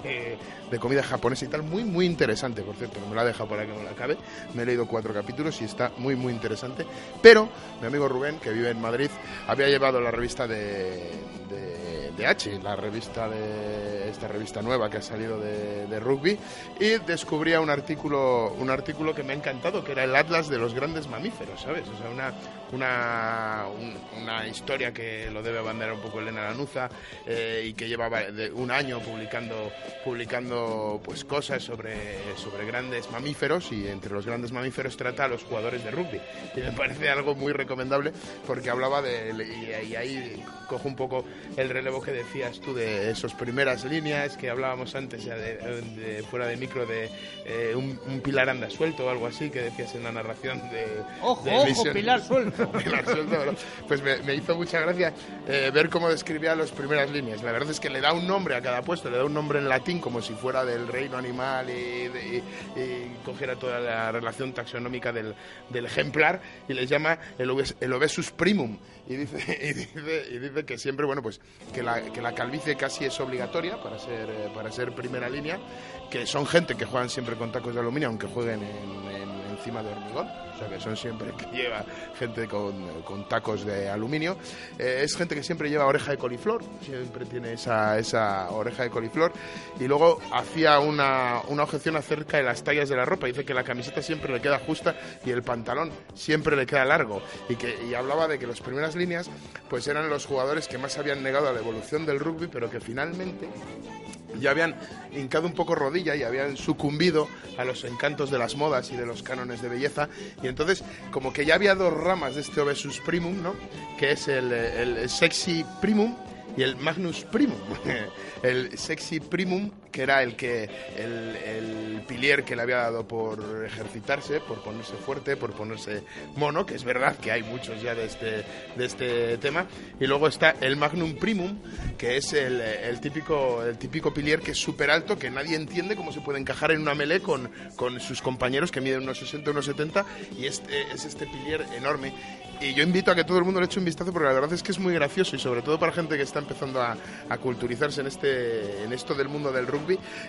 de, de comida japonesa y tal muy muy interesante por cierto me lo ha dejado para que me lo acabe me he leído cuatro capítulos y está muy muy interesante pero mi amigo Rubén que vive en Madrid había llevado la revista de, de, de H la revista de esta revista nueva que ha salido de, de rugby y descubría un artículo un artículo que me ha encantado que era el atlas de los grandes mamíferos sabes o sea una una, un- una historia que lo debe abanderar un poco Elena Lanuza eh, y que llevaba un año publicando publicando pues cosas sobre sobre grandes mamíferos y entre los grandes mamíferos trata a los jugadores de rugby y me parece algo muy recomendable porque hablaba de y, y ahí cojo un poco el relevo que decías tú de esas primeras líneas que hablábamos antes ya de, de- fuera de micro de eh, un, un pilar anda suelto o algo así que decías en la narración de ¡Ojo, de ojo, Pilar Suelto! Pues me, me hizo mucha gracia eh, ver cómo describía las primeras líneas. La verdad es que le da un nombre a cada puesto, le da un nombre en latín como si fuera del reino animal y, de- y- y cogiera toda la relación taxonómica del, del ejemplar y les llama el, obes- el obesus primum. Y dice, y dice, y dice que siempre, bueno, pues que la, que la calvicie casi es obligatoria para ser, eh, para ser primera línea, que son gente que juegan siempre con tacos de aluminio, aunque jueguen en- en- encima de hormigón, o sea que son siempre que lleva gente con, con tacos de aluminio. Eh, es gente que siempre lleva oreja de coliflor, siempre tiene esa, esa oreja de coliflor. Y luego hacía una, una objeción acerca de las tallas de la ropa. Dice que la camiseta siempre le queda justa y el pantalón siempre le queda largo. Y, que, y hablaba de que las primeras líneas pues eran los jugadores que más habían negado a la evolución del rugby, pero que finalmente ya habían hincado un poco rodilla y habían sucumbido a los encantos de las modas y de los cánones de belleza. Y entonces, como que ya había dos ramas de este Obesus Primum, ¿no? Que es el, el Sexy Primum y el Magnus Primum. el Sexy Primum, que era el que el, el pilier que le había dado por ejercitarse, por ponerse fuerte, por ponerse mono, que es verdad que hay muchos ya de este, de este tema. Y luego está el Magnum Primum, que es el, el típico, el típico pilier que es súper alto, que nadie entiende cómo se puede encajar en una melee con, con sus compañeros que miden unos 60, unos 70, y este, es este pilier enorme. Y yo invito a que todo el mundo le eche un vistazo porque la verdad es que es muy gracioso y sobre todo para gente que está empezando a, a culturizarse en, este, en esto del mundo del rugby,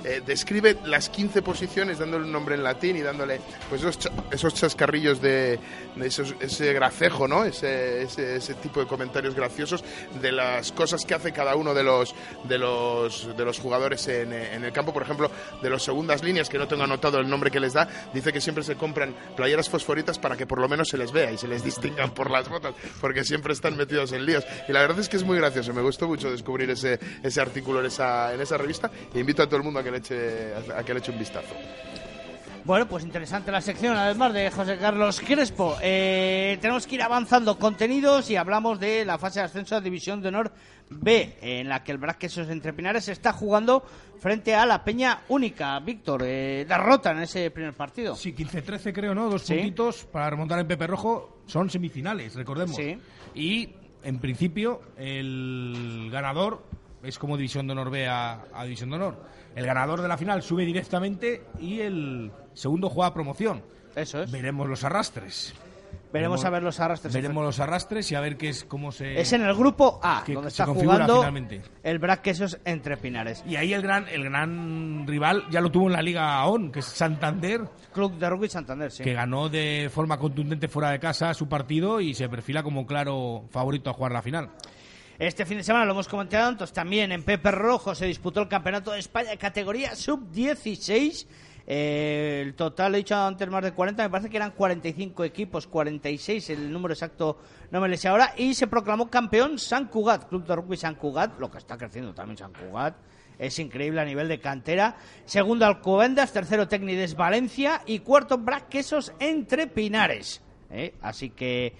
eh, describe las 15 posiciones dándole un nombre en latín y dándole pues esos, cha- esos chascarrillos de, ese gracejo, ¿no? Ese, ese, tipo de comentarios graciosos de las cosas que hace cada uno de los, de los, de los jugadores en, eh, en el campo. Por ejemplo, de los segundas líneas, que no tengo anotado el nombre que les da, dice que siempre se compran playeras fosforitas para que por lo menos se les vea y se les distingan por las botas, porque siempre están metidos en líos. Y la verdad es que es muy gracioso. Me gustó mucho descubrir ese, ese artículo en esa, en esa revista e invito a todo el mundo a que le eche, a que le eche un vistazo. Bueno, pues interesante la sección, además de José Carlos Crespo. Eh, tenemos que ir avanzando contenidos y hablamos de la fase de ascenso a División de Honor B, en la que el Braquesos Entre Pinares está jugando frente a la Peña Única. Víctor, eh, derrota en ese primer partido. Sí, 15-13 creo, ¿no? Dos Sí. puntitos para remontar en Pepe Rojo. Son semifinales, recordemos. Sí. Y, en principio, el ganador es como División de Honor B a, a División de Honor. El ganador de la final sube directamente y el segundo juega promoción. Eso es. Veremos los arrastres. Veremos a ver los arrastres. Veremos los arrastres y a ver qué es cómo se... Es en el grupo A, que donde está jugando finalmente. el Braquesos Entre Pinares. Y ahí el gran, el gran rival ya lo tuvo en la Liga ON, que es Santander, Club de Rugby Santander, sí. que ganó de forma contundente fuera de casa su partido y se perfila como claro favorito a jugar la final. Este fin de semana lo hemos comentado antes también en Pepe Rojo se disputó el Campeonato de España categoría sub-16. Eh, el total, he dicho antes más de 40, me parece que eran 45 equipos, 46, el número exacto no me lo sé ahora. Y se proclamó campeón San Cugat, Club de Rugby San Cugat, lo que está creciendo también San Cugat. es increíble a nivel de cantera. Segundo Alcobendas, tercero Tecnides Valencia y cuarto Braquesos entre Pinares. ¿eh? Así que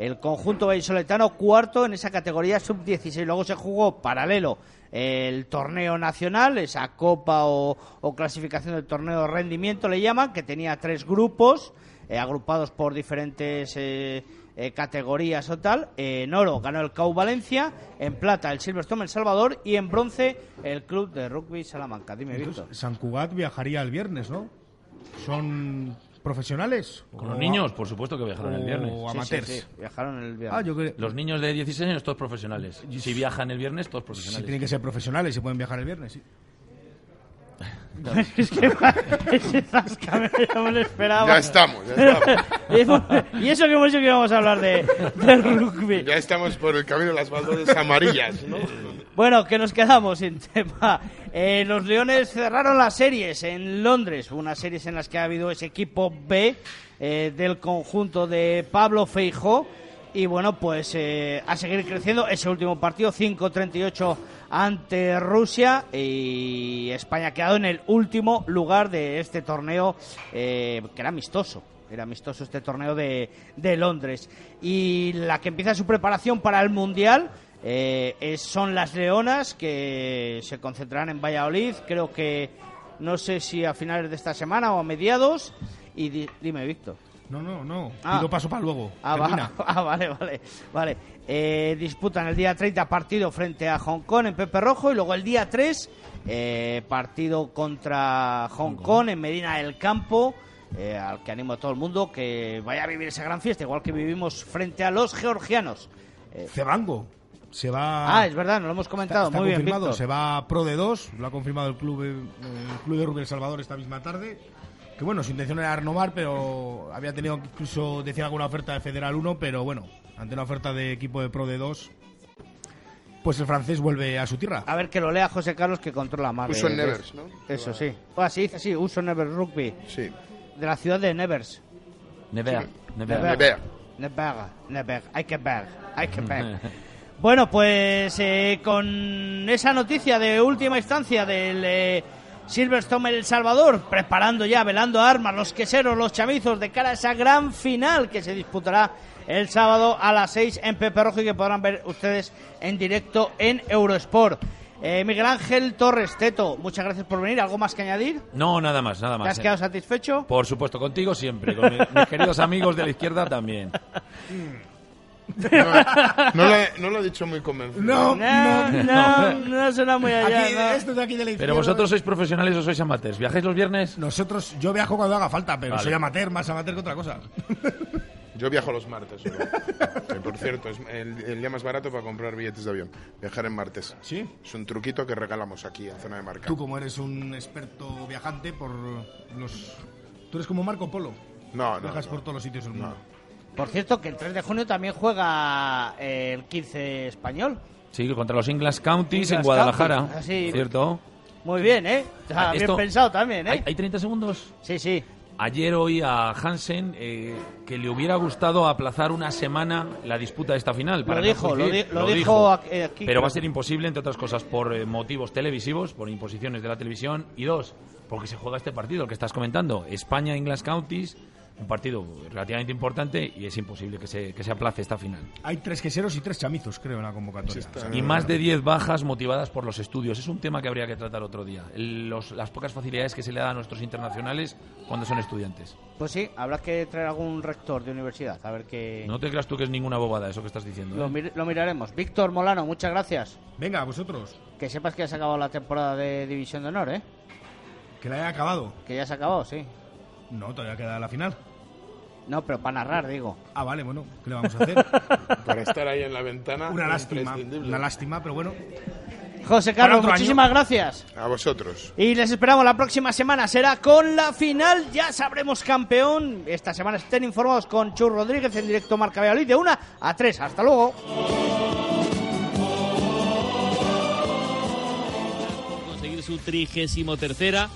el conjunto vallisoletano cuarto en esa categoría sub-16. Luego se jugó paralelo el torneo nacional, esa copa o, o clasificación del torneo rendimiento le llaman, que tenía tres grupos eh, agrupados por diferentes eh, eh, categorías o tal. En oro ganó el CAU Valencia, en plata el Silverstone El Salvador y en bronce el Club de Rugby Salamanca. Dime, Víctor. San Cugat viajaría el viernes, ¿no? ¿Son profesionales? Con los niños, por supuesto que viajaron el viernes. O Sí, amateurs. sí, sí, viajaron el viernes. Ah, yo creo. Los niños de 16 años, todos profesionales. Si viajan el viernes, todos Si profesionales. tienen que ser profesionales y pueden viajar el viernes, sí. es que ese zascame no me lo esperaba. Ya estamos, ya estamos. y eso que hemos dicho que íbamos a hablar de, de rugby. Ya estamos por el camino de las baldosas amarillas, ¿no? Bueno, que nos quedamos sin tema. Eh, los Leones cerraron las series en Londres, unas series en las que ha habido ese equipo B eh, del conjunto de Pablo Feijó. Y bueno, pues eh, a seguir creciendo. Ese último partido, 5-38 ante Rusia. Y España ha quedado en el último lugar de este torneo, eh, que era amistoso. Era amistoso este torneo de, de Londres. Y la que empieza su preparación para el Mundial eh, son las Leonas, que se concentrarán en Valladolid. Creo que no sé si a finales de esta semana o a mediados. Y di- dime, Víctor. No, no, no. Ah. Pido paso para luego. Ah, va- ah, vale, vale, vale. Eh, disputan el día 30 partido frente a Hong Kong en Pepe Rojo y luego el día 3 eh, partido contra Hong Kong en Medina del Campo, eh, al que animo a todo el mundo que vaya a vivir esa gran fiesta, igual que vivimos frente a los georgianos. Cebango. Se va. ah, es verdad, nos lo hemos comentado. Está, está Muy confirmado, se va Pro de 2, lo ha confirmado el club, el club de El Salvador esta misma tarde. Que bueno, su intención era renovar, pero había tenido incluso, decía alguna oferta de Federal 1, pero bueno, ante una oferta de equipo de Pro de 2, pues el francés vuelve a su tierra. A ver que lo lea José Carlos que controla más. Uso en Nevers, ¿no? Eso sí. Ah, sí, dice así, Uso Nevers Rugby. Sí. De la ciudad de Nevers. Nevers. Nevers. Nevers, Nevers, hay que ver, hay que ver. Bueno, pues eh, con esa noticia de última instancia del eh, Silverstone El Salvador, preparando ya, velando armas, los queseros, los chamizos, de cara a esa gran final que se disputará el sábado a las 6 en Pepe Rojo y que podrán ver ustedes en directo en Eurosport. Eh, Miguel Ángel Torres Teto, muchas gracias por venir. ¿Algo más que añadir? No, nada más, nada ¿Te más. has eh. quedado satisfecho? Por supuesto, contigo siempre, con mi- mis queridos amigos de la izquierda también. No, no lo, he, no lo he dicho muy convencido. No, No, no, no suena muy allá. Aquí, ¿no? estos de aquí de la Pero vosotros sois profesionales o sois amateurs. ¿Viajáis los viernes? Nosotros, yo viajo cuando haga falta, pero Vale. soy amateur, más amateur que otra cosa. Yo viajo los martes. Que, por cierto, es el, el día más barato para comprar billetes de avión. Viajar en martes. ¿Sí? Es un truquito que regalamos aquí en zona de marca. Tú, como eres un experto viajante por los... Tú eres como Marco Polo. No, no. Viajas no. por todos los sitios del mundo. Por cierto, que el 3 de junio también juega eh, el 15 español. Sí, contra los England Counties en Guadalajara. Counties, así. ¿Cierto? Muy bien, ¿eh? Está Ah, bien esto- pensado también, ¿eh? ¿Hay, hay 30 segundos? Sí, sí. Ayer oí a Hansen eh, que le hubiera gustado aplazar una semana la disputa de esta final. para Lo no dijo, lo, di- lo dijo aquí. aquí, Pero va a ser imposible, entre otras cosas, por eh, motivos televisivos, por imposiciones de la televisión. Y dos, porque se juega este partido, el que estás comentando. España-England Counties, un partido relativamente importante y es imposible que se, que se aplace esta final. Hay tres queseros y tres chamizos, creo, en la convocatoria. O sea, Y más de 10 bajas motivadas por los estudios. Es un tema que habría que tratar otro día. El- los- las pocas facilidades que se le dan a nuestros internacionales cuando son estudiantes. Pues sí, habrá que traer algún rector de universidad, a ver qué... No te creas tú que es ninguna bobada eso que estás diciendo. Lo, ¿eh? mir- lo miraremos. Víctor Molano, muchas gracias. Venga, vosotros, Que sepas que ya se ha acabado la temporada de División de Honor, ¿eh? que la haya acabado. Que ya se ha acabado, sí. No, todavía queda la final. No, pero para narrar, digo. Ah, vale, bueno, ¿qué le vamos a hacer? Para estar ahí en la ventana. una lástima, una lástima, pero bueno. José Carlos, año. muchísimas gracias. A vosotros. Y les esperamos la próxima semana. Será con la final. Ya sabremos campeón. Esta semana estén informados con Chur Rodríguez en directo Marca Valladolid de 1 a 3. Hasta luego. conseguir su trigésimo tercera